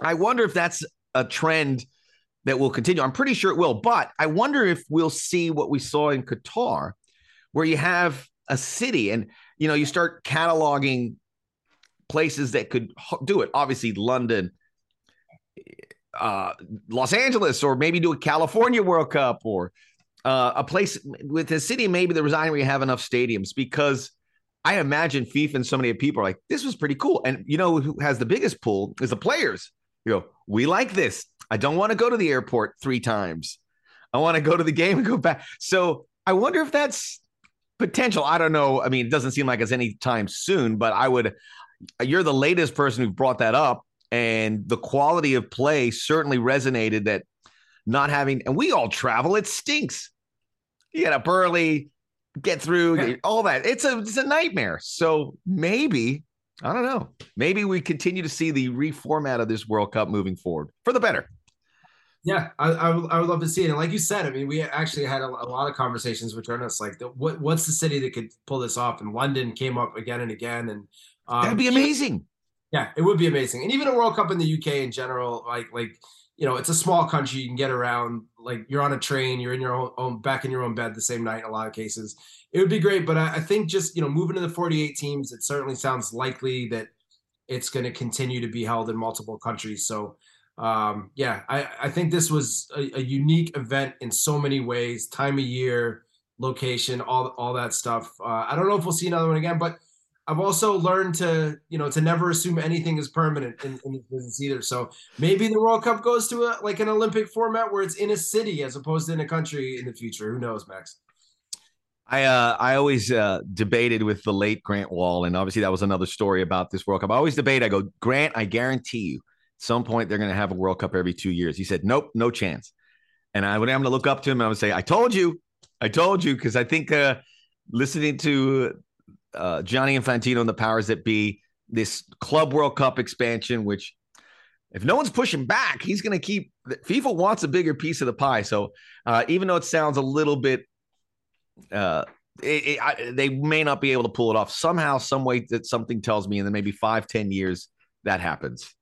I wonder if that's a trend that will continue. I'm pretty sure it will, but I wonder if we'll see what we saw in Qatar, where you have a city and you know you start cataloging places that could do it. Obviously, London, uh, Los Angeles, or maybe do a California World Cup, or uh, a place with a city maybe the resign where you have enough stadiums because. I imagine FIFA and so many people are like, this was pretty cool. And you know who has the biggest pull is the players. You know, we like this. I don't want to go to the airport three times. I want to go to the game and go back. So I wonder if that's potential. I don't know. I mean, it doesn't seem like it's any time soon, but I would. You're the latest person who brought that up, and the quality of play certainly resonated. That not having, and we all travel. It stinks. You get up early, get through all that. It's a it's a nightmare. So maybe I don't know. Maybe we continue to see the reformat of this World Cup moving forward for the better. Yeah, I, I, would, I would love to see it. And like you said, I mean, we actually had a, a lot of conversations with journalists like, the, what what's the city that could pull this off? And London came up again and again. And um, that'd be amazing. Yeah, it would be amazing. And even a World Cup in the UK in general, like like you know, it's a small country. You can get around. Like you're on a train, you're in your own, own back in your own bed the same night. In a lot of cases, it would be great. But I, I think just you know, moving to the 48 teams, it certainly sounds likely that it's going to continue to be held in multiple countries. So um, yeah, I, I think this was a, a, unique event in so many ways. Time of year, location, all all that stuff. Uh, I don't know if we'll see another one again, but I've also learned to, you know, to never assume anything is permanent in, in this business either. So maybe the World Cup goes to a like an Olympic format where it's in a city as opposed to in a country in the future. Who knows, Max? I uh, I always uh, debated with the late Grant Wahl, and obviously that was another story about this World Cup. I always debate. I go, Grant, I guarantee you, some point they're going to have a World Cup every two years. He said, Nope, no chance. And I would I'm going to look up to him and I would say, I told you, I told you, because I think uh, listening to uh, Gianni Infantino and the powers that be, this Club World Cup expansion, which if no one's pushing back, he's going to keep. FIFA wants a bigger piece of the pie. So uh, even though it sounds a little bit, uh, it, it, I, they may not be able to pull it off somehow, some way that something tells me, and then maybe five, ten years that happens.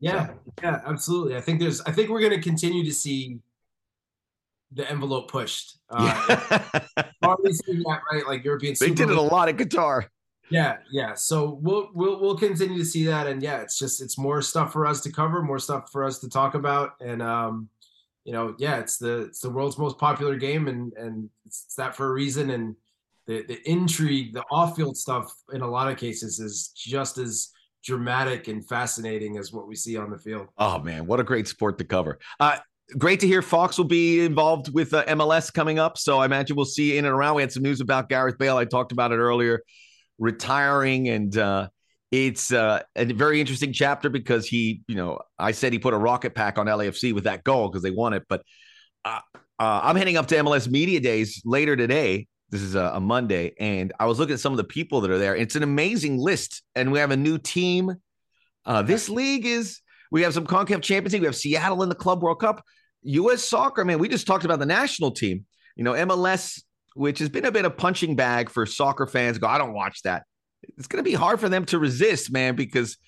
Yeah, so. yeah, absolutely. I think there's. I think we're going to continue to see the envelope pushed. Uh, already that, right? Like European. They did it a lot at Qatar. Yeah, yeah. So we'll we'll we'll continue to see that, and yeah, it's just it's more stuff for us to cover, more stuff for us to talk about, and um, you know, yeah, it's the it's the world's most popular game, and and it's, it's that for a reason, and the the intrigue, the off-field stuff, in a lot of cases, is just as dramatic and fascinating as what we see on the field. Oh man, what a great sport to cover. Uh, great to hear Fox will be involved with uh, MLS coming up. So I imagine we'll see in and around. We had some news about Gareth Bale. I talked about it earlier retiring and uh, it's uh, a very interesting chapter because he, you know, I said he put a rocket pack on LAFC with that goal because they won it. But uh, uh, I'm heading up to MLS Media Days later today. This is a, a, Monday, and I was looking at some of the people that are there. It's an amazing list, and we have a new team. Uh, this league is we have some Concacaf Champions League. We have Seattle in the Club World Cup. U.S. Soccer, man. We just talked about the national team. You know, MLS which has been a bit of punching bag for soccer fans. Go, I don't watch that. It's going to be hard for them to resist, man, because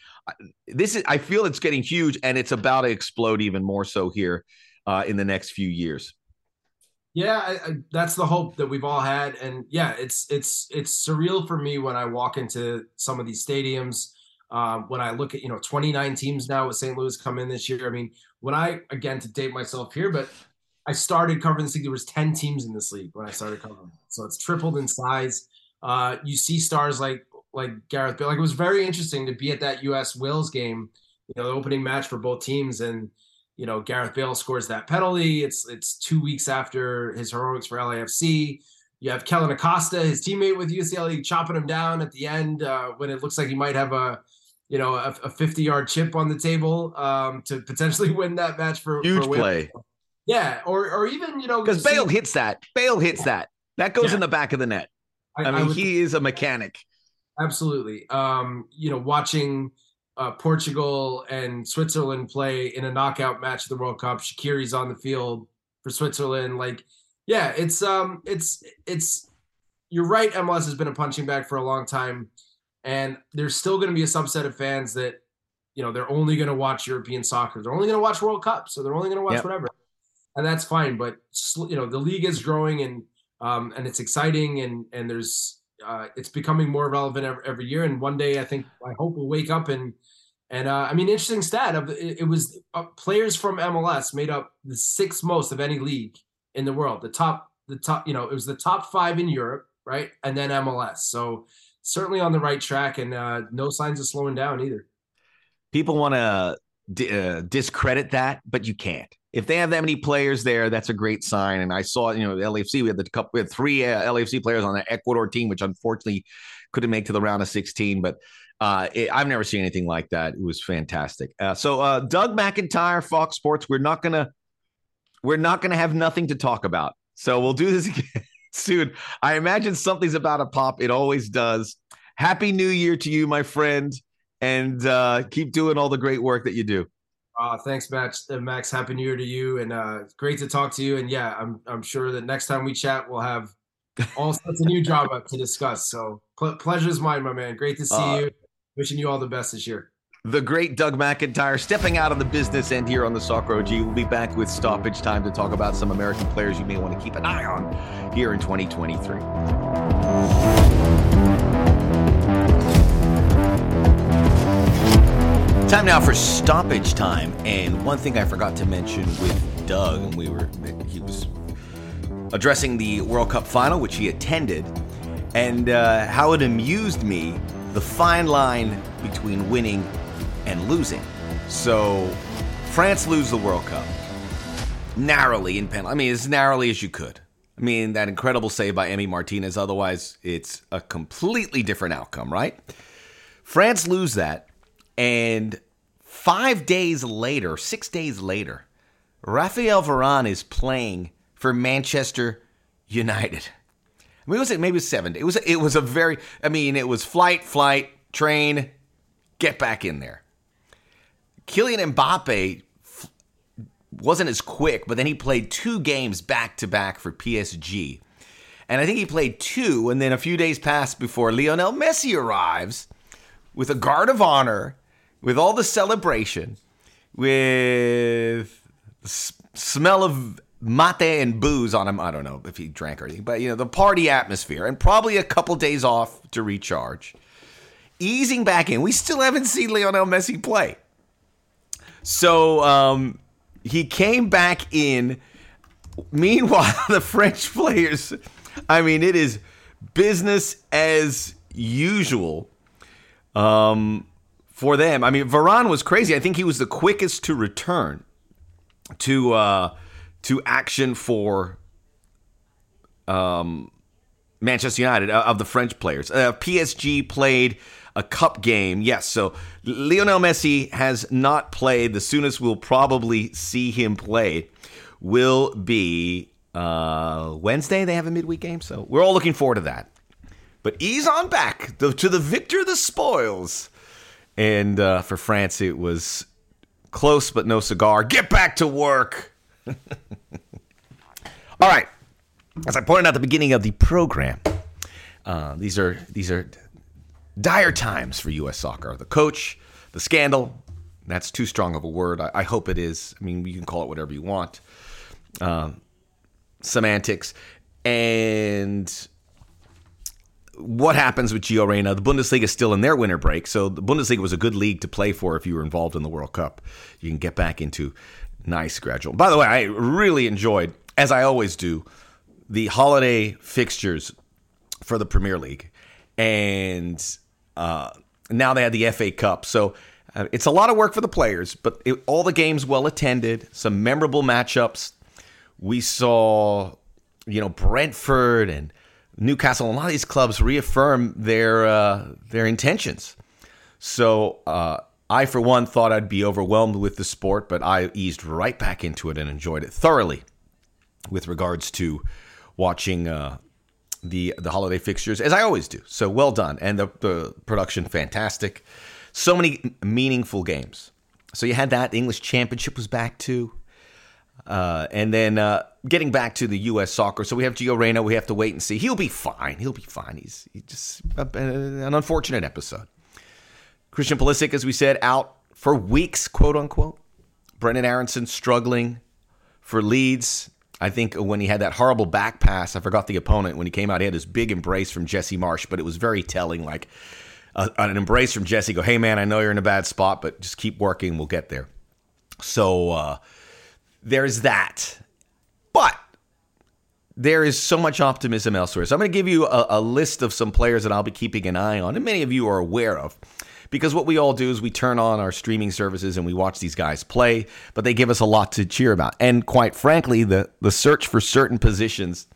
this is. I feel it's getting huge, and it's about to explode even more so here uh, in the next few years. Yeah, I, I, that's the hope that we've all had, and yeah, it's it's it's surreal for me when I walk into some of these stadiums. Uh, when I look at you know 29 teams now with St. Louis come in this year. I mean, when I again to date myself here, but I started covering this league. There was 10 teams in this league when I started covering. So it's tripled in size. Uh, you see stars like like Gareth Bale. Like it was very interesting to be at that US Wales game, you know, the opening match for both teams. And, you know, Gareth Bale scores that penalty. It's it's two weeks after his heroics for LAFC. You have Kellyn Acosta, his teammate with UCLA, chopping him down at the end uh, when it looks like he might have a you know, a, a 50 yard chip on the table um, to potentially win that match for huge for play. Yeah, or or even you know because Bale hits that. Bale hits that. That goes yeah. in the back of the net. I, I mean, I would, he is a mechanic. Absolutely. Um, you know, watching uh, Portugal and Switzerland play in a knockout match of the World Cup. Shaqiri's on the field for Switzerland. Like, yeah, it's um, it's it's. You're right. MLS has been a punching bag for a long time, and there's still going to be a subset of fans that, you know, they're only going to watch European soccer. They're only going to watch World Cup, so they're only going to watch yep. whatever and that's fine. But you know, the league is growing and um, and it's exciting and and there's uh, it's becoming more relevant every, every, year. And one day, I think I hope we'll wake up and and uh, I mean, interesting stat of it, it was uh, players from MLS made up the sixth most of any league in the world. The top, the top, you know, it was the top five in Europe, right, and then MLS. So certainly on the right track, and uh, no signs of slowing down either. People want to d- uh, discredit that, but you can't if they have that many players there, that's a great sign. And I saw, you know, the LAFC, we had the couple, we had three uh, LAFC players on the Ecuador team, which unfortunately couldn't make to the round of 16. But uh, it, I've never seen anything like that. It was fantastic. Uh, so, uh, Doug McIntyre, Fox Sports, we're not gonna, we're not gonna have nothing to talk about. So we'll do this again soon. I imagine something's about to pop. It always does. Happy New Year to you, my friend, and uh, keep doing all the great work that you do. Uh, thanks, Max. Uh, Max, happy New Year to you, and uh, great to talk to you. And yeah, I'm I'm sure that next time we chat, we'll have all sorts of new drama to discuss. So pl- pleasure's mine, my man. Great to see uh, you. Wishing you all the best this year. The great Doug McIntyre stepping out of the business end here on the Soccer OG. We'll be back with stoppage time to talk about some American players you may want to keep an eye on here in 2023. Time now for stoppage time. And one thing I forgot to mention with Doug, and we were, he was addressing the World Cup final, which he attended, and uh, how it amused me the fine line between winning and losing. So, France lose the World Cup narrowly in penalty. I mean, as narrowly as you could. I mean, that incredible save by Emi Martinez. Otherwise, it's a completely different outcome, right? France lose that. And five days later, six days later, Rafael Varane is playing for Manchester United. I mean, was it maybe it was seven? It was it was a very. I mean, it was flight, flight, train, get back in there. Kylian Mbappe wasn't as quick, but then he played two games back to back for PSG. And I think he played two, and then a few days passed before Lionel Messi arrives with a guard of honor, with all the celebration, with the smell of mate and booze on him. I don't know if he drank or anything, but you know, the party atmosphere, and probably a couple days off to recharge. Easing back in. We still haven't seen Lionel Messi play. So um, he came back in. Meanwhile, the French players, I mean, it is business as usual um, for them. I mean, Varane was crazy. I think he was the quickest to return to uh, to action for um, Manchester United uh, of the French players. Uh, PSG played a cup game. Yes, so Lionel Messi has not played. The soonest we'll probably see him play will be uh, Wednesday. They have a midweek game, so we're all looking forward to that. But ease on back to the victor the spoils. And uh, for France, it was close but no cigar. Get back to work. All right. As I pointed out at the beginning of the program, uh, these are these are dire times for U.S. soccer. The coach, the scandal, that's too strong of a word. I, I hope it is. I mean, you can call it whatever you want. Um, semantics. And what happens with Gio Reyna? The Bundesliga is still in their winter break, so the Bundesliga was a good league to play for if you were involved in the World Cup. You can get back into nice gradual. By the way, I really enjoyed, as I always do, the holiday fixtures for the Premier League, and uh, now they had the FA Cup. So uh, it's a lot of work for the players, but it, all the games well attended, some memorable matchups. We saw, you know, Brentford and Newcastle, and a lot of these clubs reaffirm their uh, their intentions. So uh, I, for one, thought I'd be overwhelmed with the sport, but I eased right back into it and enjoyed it thoroughly. With regards to watching uh, the the holiday fixtures as I always do. So well done, and the the production fantastic. So many meaningful games. So you had that. The English Championship was back too. Uh, and then uh, getting back to the U.S. soccer, so we have Gio Reyna. We have to wait and see. He'll be fine. He'll be fine. He's he just an unfortunate episode. Christian Pulisic, as we said, out for weeks, quote unquote. Brenden Aaronson struggling for Leeds. I think when he had that horrible back pass, I forgot the opponent. When he came out, he had this big embrace from Jesse Marsch, but it was very telling. Like uh, an embrace from Jesse, go, hey man, I know you're in a bad spot, but just keep working. We'll get there. So uh, there's that. But there is so much optimism elsewhere. So I'm going to give you a, a list of some players that I'll be keeping an eye on, and many of you are aware of because what we all do is we turn on our streaming services and we watch these guys play, but they give us a lot to cheer about. And quite frankly, the the search for certain positions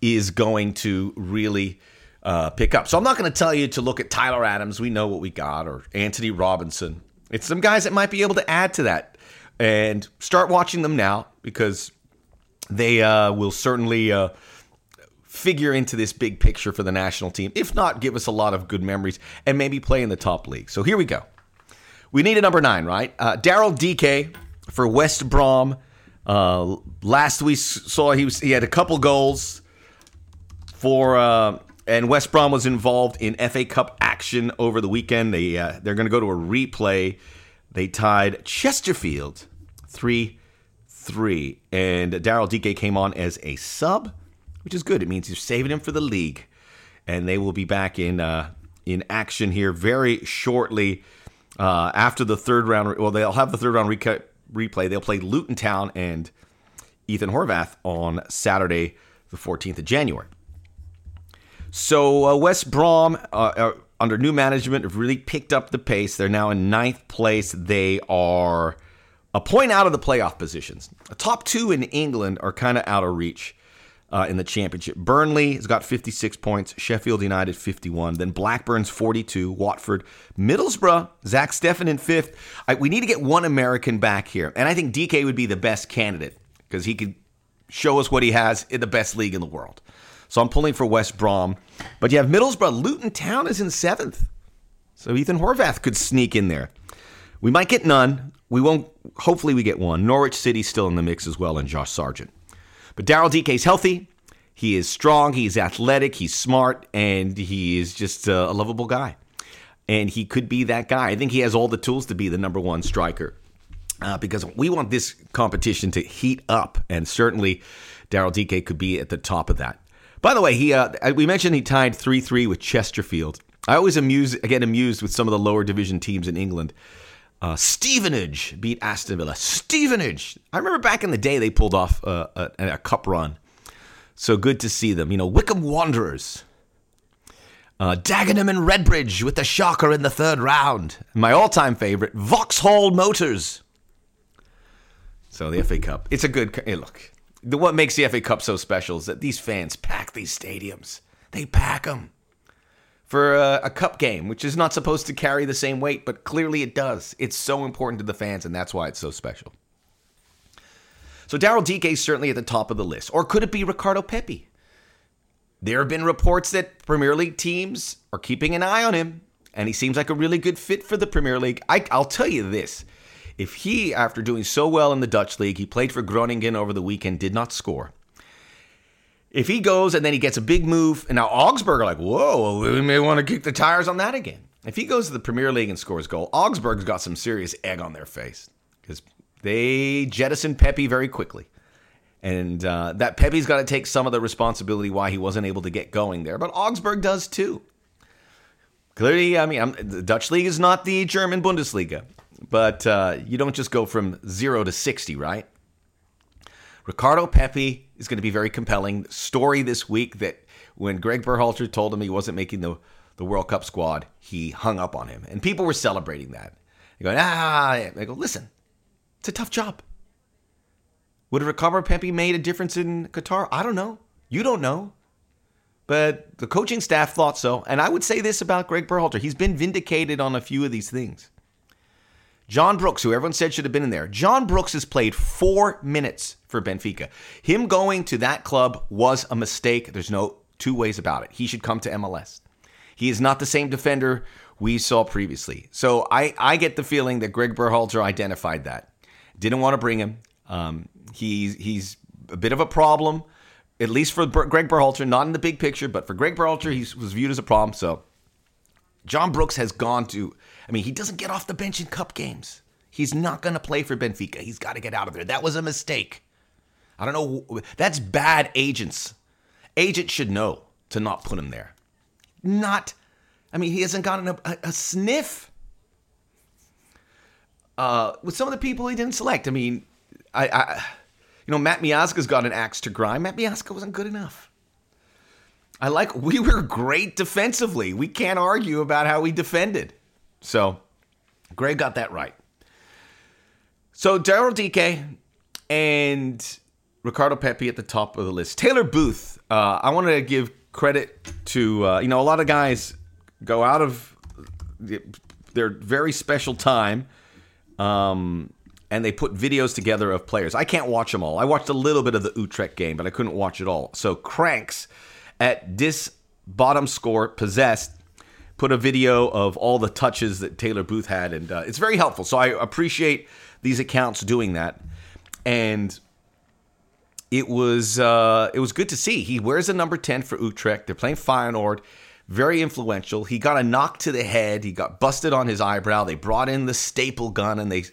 is going to really uh, pick up. So I'm not going to tell you to look at Tyler Adams. We know what we got, or Anthony Robinson. It's some guys that might be able to add to that, and start watching them now because they uh, will certainly. Uh, figure into this big picture for the national team. If not, give us a lot of good memories and maybe play in the top league. So here we go. We need a number nine, right? Uh, Daryl Dike for West Brom. Uh, last we saw he was he had a couple goals for uh, and West Brom was involved in FA Cup action over the weekend. They uh, they're going to go to a replay. They tied Chesterfield three three, and Daryl Dike came on as a sub which is good. It means you're saving him for the league, and they will be back in uh, in action here very shortly uh, after the third round. Well, they'll have the third round replay. They'll play Luton Town and Ethan Horvath on Saturday, the 14th of January. So uh, West Brom, uh, under new management, have really picked up the pace. They're now in ninth place. They are a point out of the playoff positions. The top two in England are kind of out of reach uh, in the championship. Burnley has got 56 points, Sheffield United 51, then Blackburn's 42, Watford, Middlesbrough, Zach Steffen in fifth. I, we need to get one American back here, and I think Dike would be the best candidate because he could show us what he has in the best league in the world. So I'm pulling for West Brom, but you have Middlesbrough. Luton Town is in seventh. So Ethan Horvath could sneak in there. We might get none. We won't. Hopefully, we get one. Norwich City still in the mix as well, and Josh Sargent. But Daryl Dike's healthy. He is strong. He's athletic. He's smart, and he is just a lovable guy. And he could be that guy. I think he has all the tools to be the number one striker. Uh, because we want this competition to heat up, and certainly Daryl Dike could be at the top of that. By the way, he uh, we mentioned he tied three three with Chesterfield. I always amuse I get amused with some of the lower division teams in England. Uh, Stevenage beat Aston Villa. Stevenage. I remember back in the day they pulled off uh, a, a, cup run. So good to see them. You know, Wycombe Wanderers. Uh, Dagenham and Redbridge with the shocker in the third round. My all-time favorite, Vauxhall Motors. So the FA Cup. It's a good. Hey, look, the, what makes the FA Cup so special is that these fans pack these stadiums. They pack them for a, a, cup game, which is not supposed to carry the same weight, but clearly it does. It's so important to the fans, and that's why it's so special. So Daryl Dike is certainly at the top of the list. Or could it be Ricardo Pepi? There have been reports that Premier League teams are keeping an eye on him, and he seems like a really good fit for the Premier League. I, I'll tell you this if he, after doing so well in the Dutch league, he played for Groningen over the weekend, did not score. If he goes and then he gets a big move, and now Augsburg are like, whoa, we may want to kick the tires on that again. If he goes to the Premier League and scores goal, Augsburg's got some serious egg on their face because they jettison Pepi very quickly. And uh, that Pepi's got to take some of the responsibility why he wasn't able to get going there, but Augsburg does too. Clearly, I mean, I'm, the Dutch league is not the German Bundesliga. But uh, you don't just go from zero to 60, right? Ricardo Pepi is going to be very compelling. Story this week that when Greg Berhalter told him he wasn't making the, the World Cup squad, he hung up on him. And people were celebrating that. They go, ah, I go, listen, it's a tough job. Would Ricardo Pepi made a difference in Qatar? I don't know. You don't know. But the coaching staff thought so. And I would say this about Greg Berhalter. He's been vindicated on a few of these things. John Brooks, who everyone said should have been in there, John Brooks has played four minutes for Benfica. Him going to that club was a mistake. There's no two ways about it. He should come to MLS. He is not the same defender we saw previously. So I, I get the feeling that Greg Berhalter identified that. Didn't want to bring him. Um, he's, he's a bit of a problem, at least for Greg Berhalter, not in the big picture, but for Greg Berhalter, he was viewed as a problem. So John Brooks has gone to I mean, he doesn't get off the bench in cup games. He's not going to play for Benfica. He's got to get out of there. That was a mistake. I don't know. That's bad agents. Agents should know to not put him there. Not, I mean, he hasn't gotten a, a, a sniff uh, with some of the people he didn't select. I mean, I, I you know, Matt Miazga's got an axe to grind. Matt Miazga wasn't good enough. I like, we were great defensively. We can't argue about how we defended. So Greg got that right. So Daryl Dike and Ricardo Pepi at the top of the list. Taylor Booth, uh, I want to give credit to, uh, you know, a lot of guys go out of their very special time um, and they put videos together of players. I can't watch them all. I watched a little bit of the Utrecht game, but I couldn't watch it all. So Cranks at this bottom score possessed put a video of all the touches that Taylor Booth had, and uh, it's very helpful. So I appreciate these accounts doing that, and it was uh, it was good to see. He wears a number ten for Utrecht. They're playing Feyenoord. Very influential. He got a knock to the head. He got busted on his eyebrow. They brought in the staple gun, and they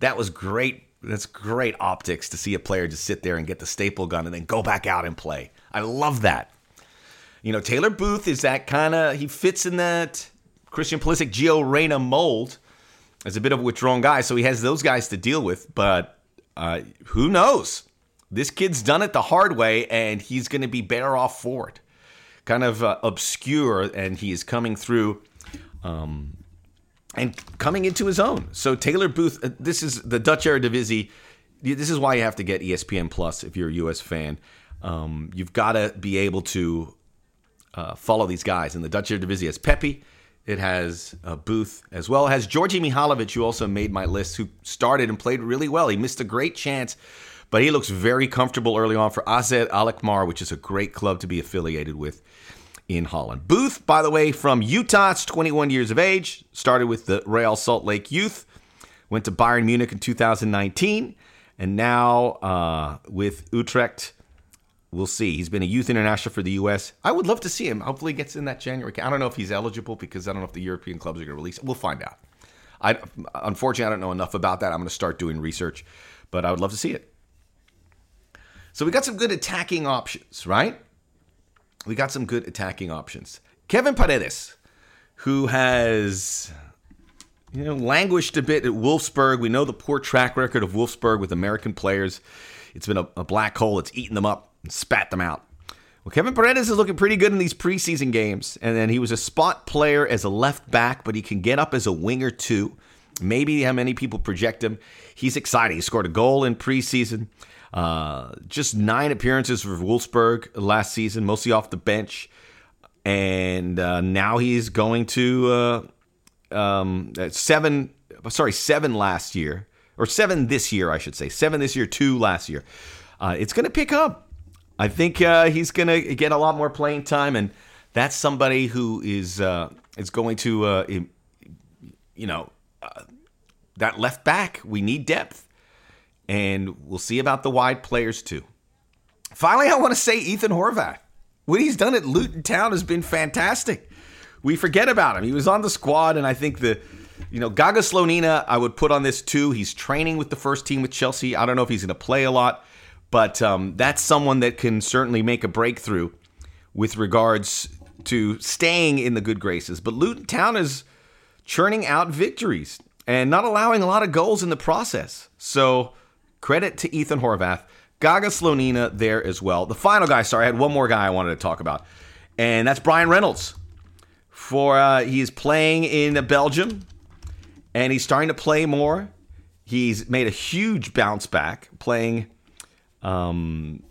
that was great. That's great optics to see a player just sit there and get the staple gun and then go back out and play. I love that. You know, Taylor Booth is that kind of, he fits in that Christian Pulisic, Gio Reyna mold as a bit of a withdrawn guy. So he has those guys to deal with. But uh, who knows? This kid's done it the hard way, and he's going to be better off for it. Kind of uh, obscure, and he is coming through. Um, and coming into his own. So Taylor Booth, uh, this is the Dutch Eredivisie. This is why you have to get ESPN Plus if you're a U.S. fan. Um, you've got to be able to uh, follow these guys. And the Dutch Eredivisie has Pepi. it has uh, Booth as well. It has Djordje Mihailovic, who also made my list, who started and played really well. He missed a great chance, but he looks very comfortable early on for AZ Alkmaar, which is a great club to be affiliated with. in Holland. Booth, by the way, from Utah, it's 21 years of age, started with the Real Salt Lake Youth, went to Bayern Munich in 2019, and now uh, with Utrecht. We'll see. He's been a youth international for the U.S. I would love to see him. Hopefully, he gets in that January. I don't know if he's eligible because I don't know if the European clubs are going to release. It. We'll find out. I unfortunately I don't know enough about that. I'm going to start doing research, but I would love to see it. So we got some good attacking options, right? We got some good attacking options. Kevin Paredes, who has you know languished a bit at Wolfsburg. We know the poor track record of Wolfsburg with American players. It's been a, a black hole. It's eaten them up and spat them out. Well, Kevin Paredes is looking pretty good in these preseason games. And then he was a spot player as a left back, but he can get up as a winger too. Maybe how many people project him. He's exciting. He scored a goal in preseason. Uh, just nine appearances for Wolfsburg last season, mostly off the bench. And uh, now he's going to uh, um, seven, sorry, seven last year, or seven this year, I should say. Seven this year, two last year. Uh, it's going to pick up. I think uh, he's going to get a lot more playing time, and that's somebody who is uh, is going to, uh, you know, uh, that left back. We need depth, and we'll see about the wide players too. Finally, I want to say Ethan Horvath. What he's done at Luton Town has been fantastic. We forget about him. He was on the squad, and I think the, you know, Gaga Slonina, I would put on this too. He's training with the first team with Chelsea. I don't know if he's going to play a lot. But um, that's someone that can certainly make a breakthrough with regards to staying in the good graces. But Luton Town is churning out victories and not allowing a lot of goals in the process. So credit to Ethan Horvath. Gaga Slonina there as well. The final guy, sorry, I had one more guy I wanted to talk about, and that's Bryan Reynolds. For uh, he's playing in Belgium, and he's starting to play more. He's made a huge bounce back, playing um,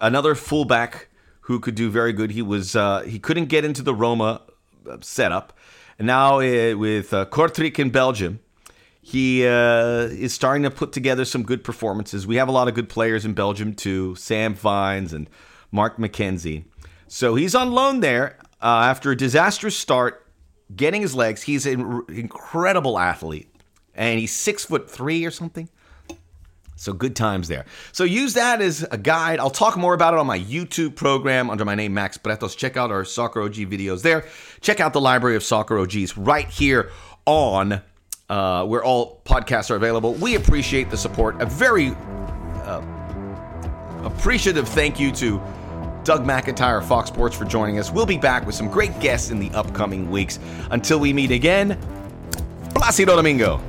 another fullback who could do very good. He was uh, he couldn't get into the Roma uh, setup, and now uh, with uh, Kortrijk in Belgium, he uh, is starting to put together some good performances. We have a lot of good players in Belgium too, Sam Vines and Mark McKenzie. So he's on loan there uh, after a disastrous start, getting his legs. He's an incredible athlete, and he's six foot three or something. So good times there. So use that as a guide. I'll talk more about it on my YouTube program under my name, Max Bretos. Check out our Soccer OG videos there. Check out the library of Soccer OGs right here on uh, where all podcasts are available. We appreciate the support. A very uh, appreciative thank you to Doug McIntyre of Fox Sports for joining us. We'll be back with some great guests in the upcoming weeks. Until we meet again, Placido Domingo.